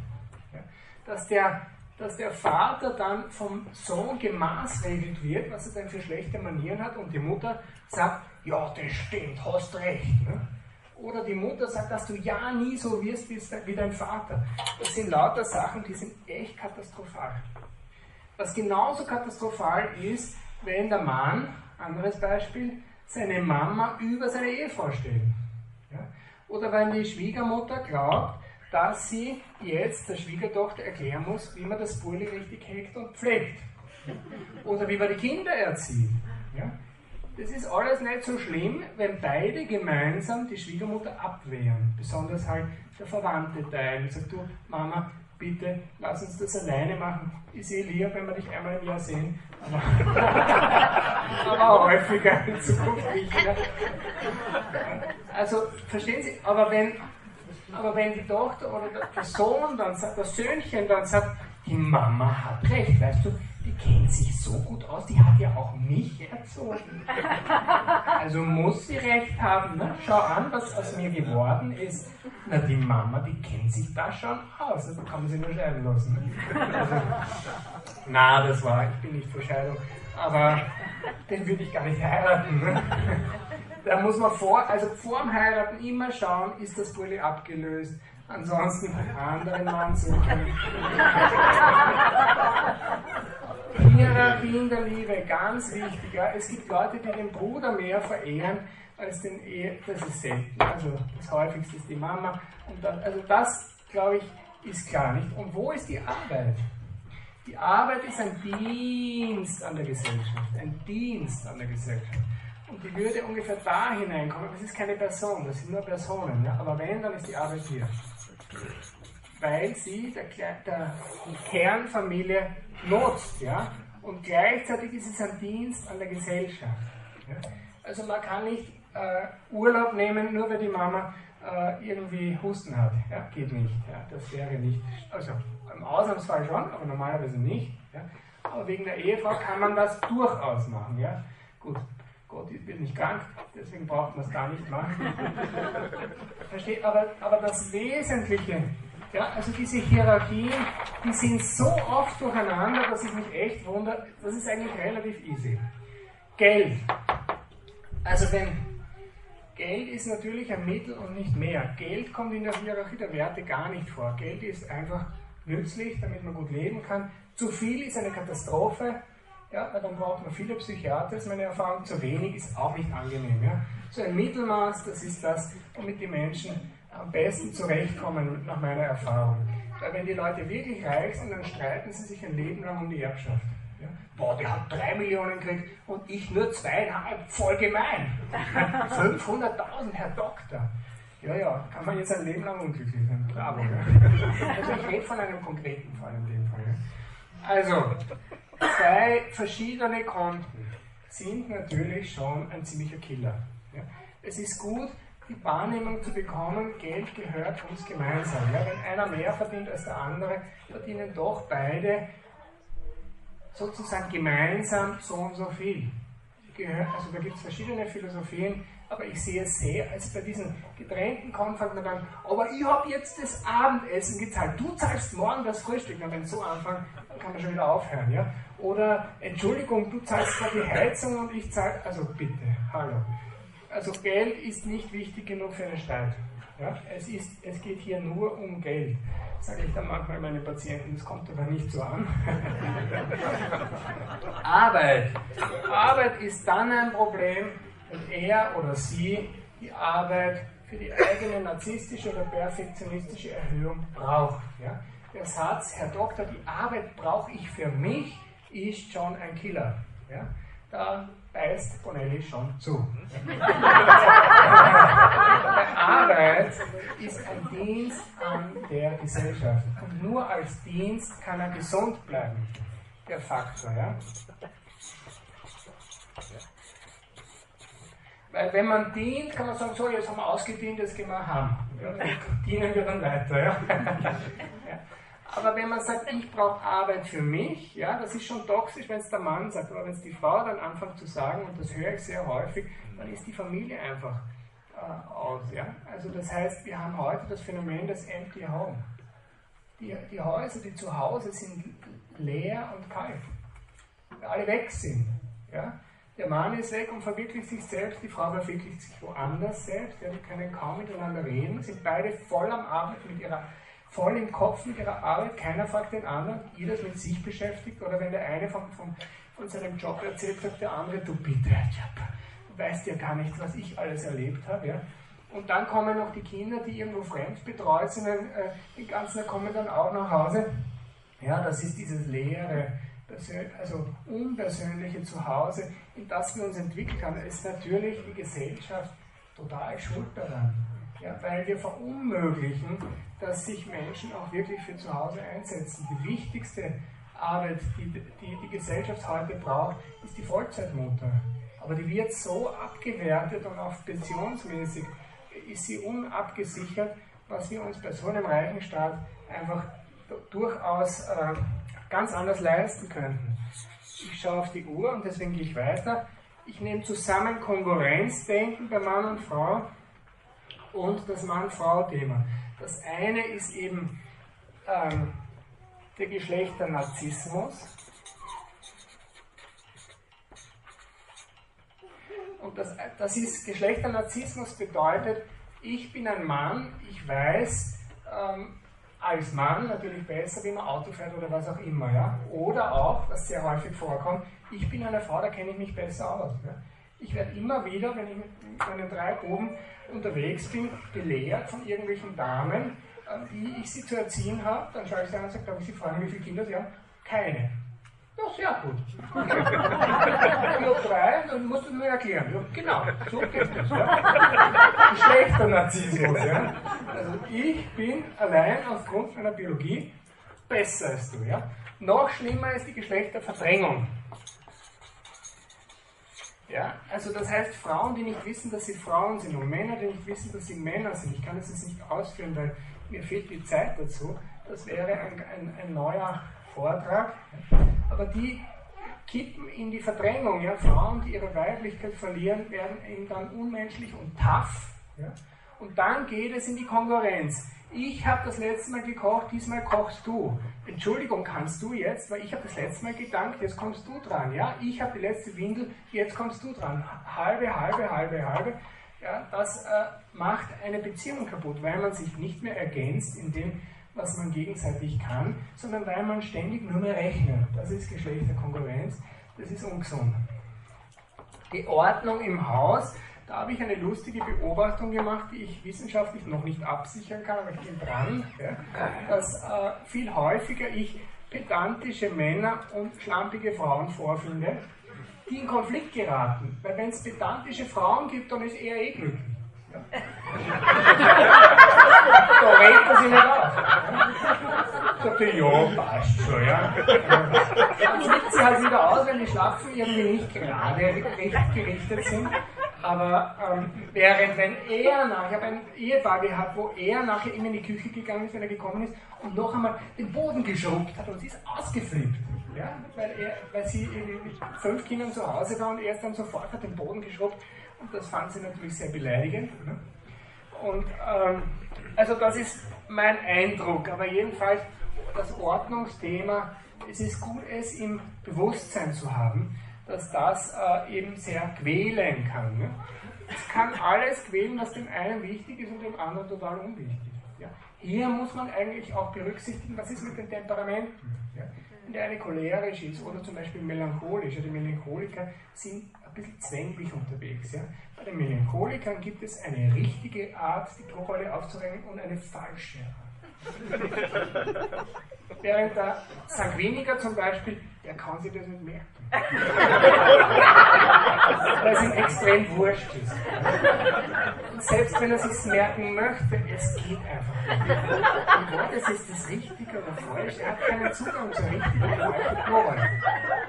Ja, dass der dass der Vater dann vom Sohn gemaßregelt wird, was er denn für schlechte Manieren hat, und die Mutter sagt, ja, das stimmt, hast recht. Ne? Oder die Mutter sagt, dass du ja nie so wirst wie dein Vater. Das sind lauter Sachen, die sind echt katastrophal. Was genauso katastrophal ist, wenn der Mann, anderes Beispiel, seine Mama über seine Ehefrau stellt. Ja? Oder wenn die Schwiegermutter glaubt, dass sie jetzt der Schwiegertochter erklären muss, wie man das Burli richtig hegt und pflegt. Oder wie man die Kinder erzieht. Ja? Das ist alles nicht so schlimm, wenn beide gemeinsam die Schwiegermutter abwehren. Besonders halt der verwandte Teil. Sagt du, Mama, bitte lass uns das alleine machen. Ich sehe lieb, wenn wir dich einmal im Jahr sehen, aber, aber häufiger in Zukunft nicht. Ja. Also, verstehen Sie, aber wenn aber wenn die Tochter oder der Sohn dann sagt, das Söhnchen dann sagt, die Mama hat recht, weißt du, die kennt sich so gut aus, die hat ja auch mich erzogen. Also muss sie recht haben. Ne? Schau an, was aus mir geworden ist. Na, die Mama, die kennt sich da schon aus. Also kann man sie nur scheiden lassen. Ne? Also, na, das war, ich bin nicht für Scheidung. Aber den würde ich gar nicht heiraten. Ne? Da muss man vor, also vor dem Heiraten immer schauen, ist das Bulli abgelöst. Ansonsten einen anderen Mann suchen. Hierarchie in der Liebe, ganz wichtig. Ja. Es gibt Leute, die den Bruder mehr verehren als den Ehe. Das ist selten. Also das häufigste ist die Mama. Und dann, also das, glaube ich, ist klar nicht. Und wo ist die Arbeit? Die Arbeit ist ein Dienst an der Gesellschaft. Ein Dienst an der Gesellschaft. Und die würde ungefähr da hineinkommen. Das ist keine Person, das sind nur Personen. Ja? Aber wenn, dann ist die Arbeit hier. Weil sie der, der, die Kernfamilie nutzt. Ja? Und gleichzeitig ist es ein Dienst an der Gesellschaft. Ja? Also man kann nicht äh, Urlaub nehmen, nur weil die Mama äh, irgendwie Husten hat. Ja, geht nicht. Ja, das wäre nicht, also im Ausnahmsfall schon, aber normalerweise nicht. Ja. Aber wegen der Ehefrau kann man das durchaus machen. Ja. Gut, Gott wird nicht krank, deswegen braucht man es gar nicht machen. Versteht? Aber, aber das Wesentliche, ja, also diese Hierarchien, die sind so oft durcheinander, dass ich mich echt wundere, das ist eigentlich relativ easy. Geld. Also wenn Geld ist natürlich ein Mittel und nicht mehr. Geld kommt in der Hierarchie der Werte gar nicht vor. Geld ist einfach nützlich, damit man gut leben kann. Zu viel ist eine Katastrophe, ja, dann braucht man viele Psychiater, ist meine Erfahrung. Zu wenig ist auch nicht angenehm. Ja. So ein Mittelmaß, das ist das, womit die Menschen am besten zurechtkommen, nach meiner Erfahrung. Weil wenn die Leute wirklich reich sind, dann streiten sie sich ein Leben lang um die Erbschaft. Ja. Boah, der hat drei Millionen gekriegt und ich nur zweieinhalb, voll gemein. 500.000, Herr Doktor. Ja, ja, kann man jetzt ein Leben lang unglücklich sein. Bravo. Ja. Also ich rede von einem konkreten Fall in dem Fall. Ja. Also, zwei verschiedene Konten sind natürlich schon ein ziemlicher Killer. Ja. Es ist gut, die Wahrnehmung zu bekommen, Geld gehört uns gemeinsam. Ja, wenn einer mehr verdient als der andere, verdienen doch beide sozusagen gemeinsam so und so viel. Also da gibt es verschiedene Philosophien, aber ich sehe es sehr als bei diesen getrennten Konflikten dann, aber ich habe jetzt das Abendessen gezahlt, du zahlst morgen das Frühstück. Na, wenn so anfangen, dann kann man schon wieder aufhören. Ja? Oder, Entschuldigung, du zahlst zwar die Heizung und ich zahle, also bitte, hallo also Geld ist nicht wichtig genug für einen Streit. Ja? Es, ist, es geht hier nur um Geld. Sage ich dann manchmal meinen Patienten, das kommt aber nicht so an. Arbeit. Arbeit ist dann ein Problem, wenn er oder sie die Arbeit für die eigene narzisstische oder perfektionistische Erhöhung braucht. Ja? Der Satz, Herr Doktor, die Arbeit brauche ich für mich, ist schon ein Killer. Ja? Da beißt Bonelli schon zu. Arbeit ist ein Dienst an der Gesellschaft. Und nur als Dienst kann er gesund bleiben. Der Faktor, ja. Weil wenn man dient, kann man sagen, so, jetzt haben wir ausgedient, jetzt gehen wir haben. Ja, dienen wir dann weiter. Ja. Aber wenn man sagt, ich brauche Arbeit für mich, ja, das ist schon toxisch, wenn es der Mann sagt, aber wenn es die Frau dann anfängt zu sagen, und das höre ich sehr häufig, dann ist die Familie einfach äh, aus. Ja? Also das heißt, wir haben heute das Phänomen des Empty Home. Die, die Häuser, die zu Hause sind leer und kalt. Weil alle weg sind. Ja? Der Mann ist weg und verwirklicht sich selbst, die Frau verwirklicht sich woanders selbst, ja, die können kaum miteinander reden, sind beide voll am Abend mit ihrer voll im Kopf mit ihrer Arbeit, keiner fragt den anderen, jeder ist mit sich beschäftigt. Oder wenn der eine von, von, von seinem Job erzählt, sagt der andere, du bitte, du weißt ja gar nicht, was ich alles erlebt habe. Ja? Und dann kommen noch die Kinder, die irgendwo fremd betreut sind, äh, die ganzen kommen dann auch nach Hause. Ja, das ist dieses leere, also unpersönliche Zuhause, in das wir uns entwickelt haben, ist natürlich die Gesellschaft total schuld daran. Ja, weil wir verunmöglichen, dass sich Menschen auch wirklich für zu Hause einsetzen. Die wichtigste Arbeit, die die, die Gesellschaft heute braucht, ist die Vollzeitmutter. Aber die wird so abgewertet und auch pensionsmäßig ist sie unabgesichert, was wir uns bei so einem reichen Staat einfach durchaus äh, ganz anders leisten könnten. Ich schaue auf die Uhr und deswegen gehe ich weiter. Ich nehme zusammen Konkurrenzdenken bei Mann und Frau und das Mann-Frau-Thema. Das eine ist eben ähm, der Geschlechternarzissmus. Und das, das ist Geschlechternarzissmus bedeutet, ich bin ein Mann, ich weiß ähm, als Mann natürlich besser, wie man Auto fährt oder was auch immer. Ja? Oder auch, was sehr häufig vorkommt, ich bin eine Frau, da kenne ich mich besser aus. Ja? Ich werde immer wieder, wenn ich mit meinen drei Buben unterwegs bin, belehrt von irgendwelchen Damen, äh, wie ich sie zu erziehen habe. Dann schaue ich sie an und sage, darf ich Sie fragen, wie viele Kinder Sie haben? Keine. Ja, sehr gut. Nur drei, dann musst du mir erklären. Ja, genau, so geht es. Ja. Schlechter Narzissmus. Ja. Also ich bin allein aufgrund meiner Biologie besser als du. Ja. Noch schlimmer ist die Geschlechterverdrängung. Ja? Also das heißt, Frauen, die nicht wissen, dass sie Frauen sind und Männer, die nicht wissen, dass sie Männer sind. Ich kann das jetzt nicht ausführen, weil mir fehlt die Zeit dazu. Das wäre ein, ein, ein neuer Vortrag. Aber die kippen in die Verdrängung. Ja? Frauen, die ihre Weiblichkeit verlieren, werden eben dann unmenschlich und tough. Ja? Und dann geht es in die Konkurrenz. Ich habe das letzte Mal gekocht, diesmal kochst du. Entschuldigung, kannst du jetzt, weil ich habe das letzte Mal gedankt, jetzt kommst du dran. Ja, ich habe die letzte Windel, jetzt kommst du dran. Halbe, halbe, halbe, halbe. Ja, das äh, macht eine Beziehung kaputt, weil man sich nicht mehr ergänzt in dem, was man gegenseitig kann, sondern weil man ständig nur mehr rechnet. Das ist Geschlechterkonkurrenz, das ist ungesund. Die Ordnung im Haus da habe ich eine lustige Beobachtung gemacht, die ich wissenschaftlich noch nicht absichern kann, aber ich bin dran, ja, dass äh, viel häufiger ich pedantische Männer und schlampige Frauen vorfinde, die in Konflikt geraten. Weil wenn es pedantische Frauen gibt, dann ist er eh glücklich. Da regt er sich nicht auf. Sagt er, ja, passt schon, ja. Dann flippt sie halt wieder aus, wenn die Schlafen irgendwie nicht gerade gerichtet sind. Aber ähm, während wenn er nachher, ich habe ein Ehepaar gehabt, wo er nachher immer in die Küche gegangen ist, wenn er gekommen ist, und noch einmal den Boden geschrubbt hat und sie ist ausgeflippt. Ja? Weil, er, weil sie mit fünf Kindern zu Hause war und er dann sofort hat den Boden geschrubbt und das fand sie natürlich sehr beleidigend. Ne? Und ähm, also das ist mein Eindruck, aber jedenfalls das Ordnungsthema, es ist gut, es im Bewusstsein zu haben dass das äh, eben sehr quälen kann. Ne? Es kann alles quälen, was dem einen wichtig ist und dem anderen total unwichtig. Ja? Hier muss man eigentlich auch berücksichtigen, was ist mit den Temperamenten. Ja? Wenn der eine cholerisch ist oder zum Beispiel melancholisch, die Melancholiker sind ein bisschen zwänglich unterwegs. Ja? Bei den Melancholikern gibt es eine richtige Art, die Pro-Rolle aufzuhängen und eine falsche Art. Während der Sanguiniker zum Beispiel, der kann sich das nicht merken. Weil es ihm extrem wurscht ist. Und selbst wenn er sich merken möchte, es geht einfach nicht. Und Gottes ist das richtig oder falsch, er hat keinen Zugang zur richtigen oder falschen Moral.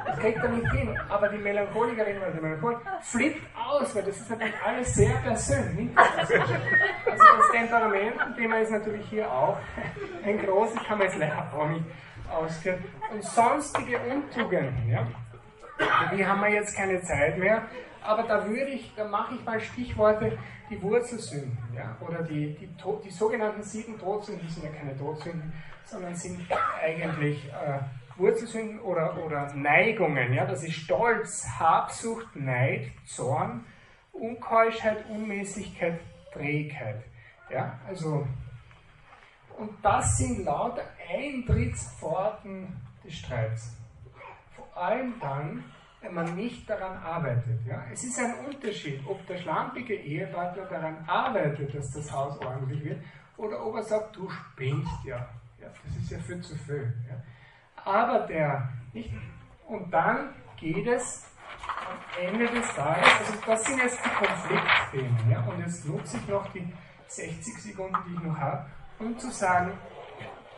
Das kriegt er nicht hin. Aber die Melancholikerin oder der Melancholiker flippt aus, weil das ist natürlich alles sehr persönlich. Also das Temperament-Thema ist natürlich hier auch ein großes, kann man jetzt leider auch nicht ausführen. Und sonstige Untugenden, ja. Die haben wir jetzt keine Zeit mehr, aber da würde ich, da mache ich mal Stichworte, die Wurzelsünden, ja, oder die, die, die sogenannten sieben Todsünden, die sind ja keine Todsünden, sondern sind eigentlich äh, Wurzelsünden oder, oder Neigungen, ja, das ist Stolz, Habsucht, Neid, Zorn, Unkeuschheit, Unmäßigkeit, Trägheit, ja, also, und das sind lauter Eintrittspforten des Streits. Vor allem dann, wenn man nicht daran arbeitet. Ja? Es ist ein Unterschied, ob der schlampige Ehepartner daran arbeitet, dass das Haus ordentlich wird, oder ob er sagt, du spinnst ja. ja das ist ja viel zu viel. Ja? Aber der, nicht? Und dann geht es am Ende des Tages, also das sind jetzt die Konfliktthemen. Ja? Und jetzt nutze ich noch die 60 Sekunden, die ich noch habe, um zu sagen,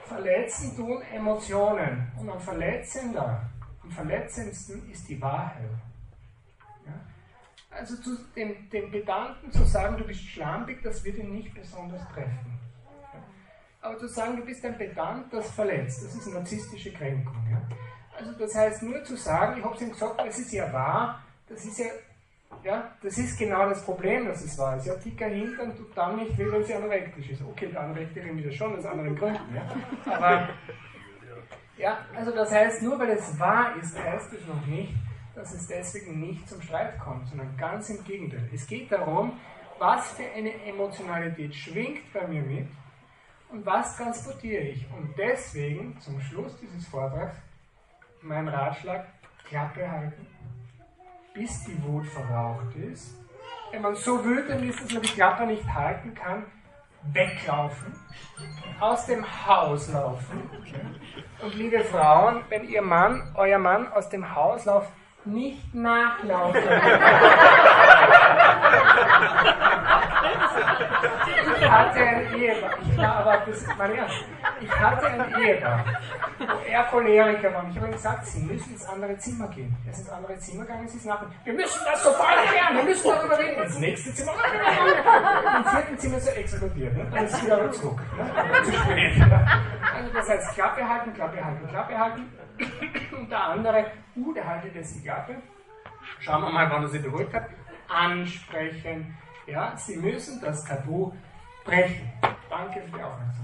verletzen tun Emotionen. Und am Verletzender am verletzendsten ist die Wahrheit. Ja? Also zu dem, dem Pedanten zu sagen, du bist schlampig, das wird ihn nicht besonders treffen. Ja? Aber zu sagen, du bist ein Pedant, das verletzt, das ist narzisstische Kränkung. Ja? Also das heißt nur zu sagen, ich habe es ihm gesagt, es ist ja wahr, das ist ja, ja, das ist genau das Problem, dass es wahr ist. Ja, dicker Hintern tut dann nicht weh, wenn sie anorektisch ist. Okay, die Anorektikerin wieder schon, aus anderen Gründen. Ja? Aber ja, also das heißt, nur weil es wahr ist, heißt es noch nicht, dass es deswegen nicht zum Streit kommt, sondern ganz im Gegenteil. Es geht darum, was für eine Emotionalität schwingt bei mir mit und was transportiere ich. Und deswegen, zum Schluss dieses Vortrags, mein Ratschlag, Klappe halten, bis die Wut verraucht ist. Wenn man so wütend ist, dass man die Klappe nicht halten kann, weglaufen, aus dem Haus laufen. Und liebe Frauen, wenn ihr Mann, euer Mann aus dem Haus lauft, nicht nachlaufen. Ich hatte ein Ehepaar, ich war aber, das Ernst, ich hatte ein Ehepaar, wo er Choleriker war. Ich habe ihm gesagt, Sie müssen ins andere Zimmer gehen. Er ist ins andere Zimmer gegangen, sie ist nach. Wir müssen das sofort klären, wir müssen darüber reden. Ins nächste Zimmer. Im vierten Zimmer er exekutiert. Ne? Dann ist wieder zurück. Ne? Zu spät. Also das heißt, Klappe halten, Klappe halten, Klappe halten. Und der andere, uh, der haltet jetzt die Klappe. Schauen wir mal, wann er sich beruhigt hat. Ansprechen. Ja, Sie müssen das Tabu brechen. Danke für die Aufmerksamkeit.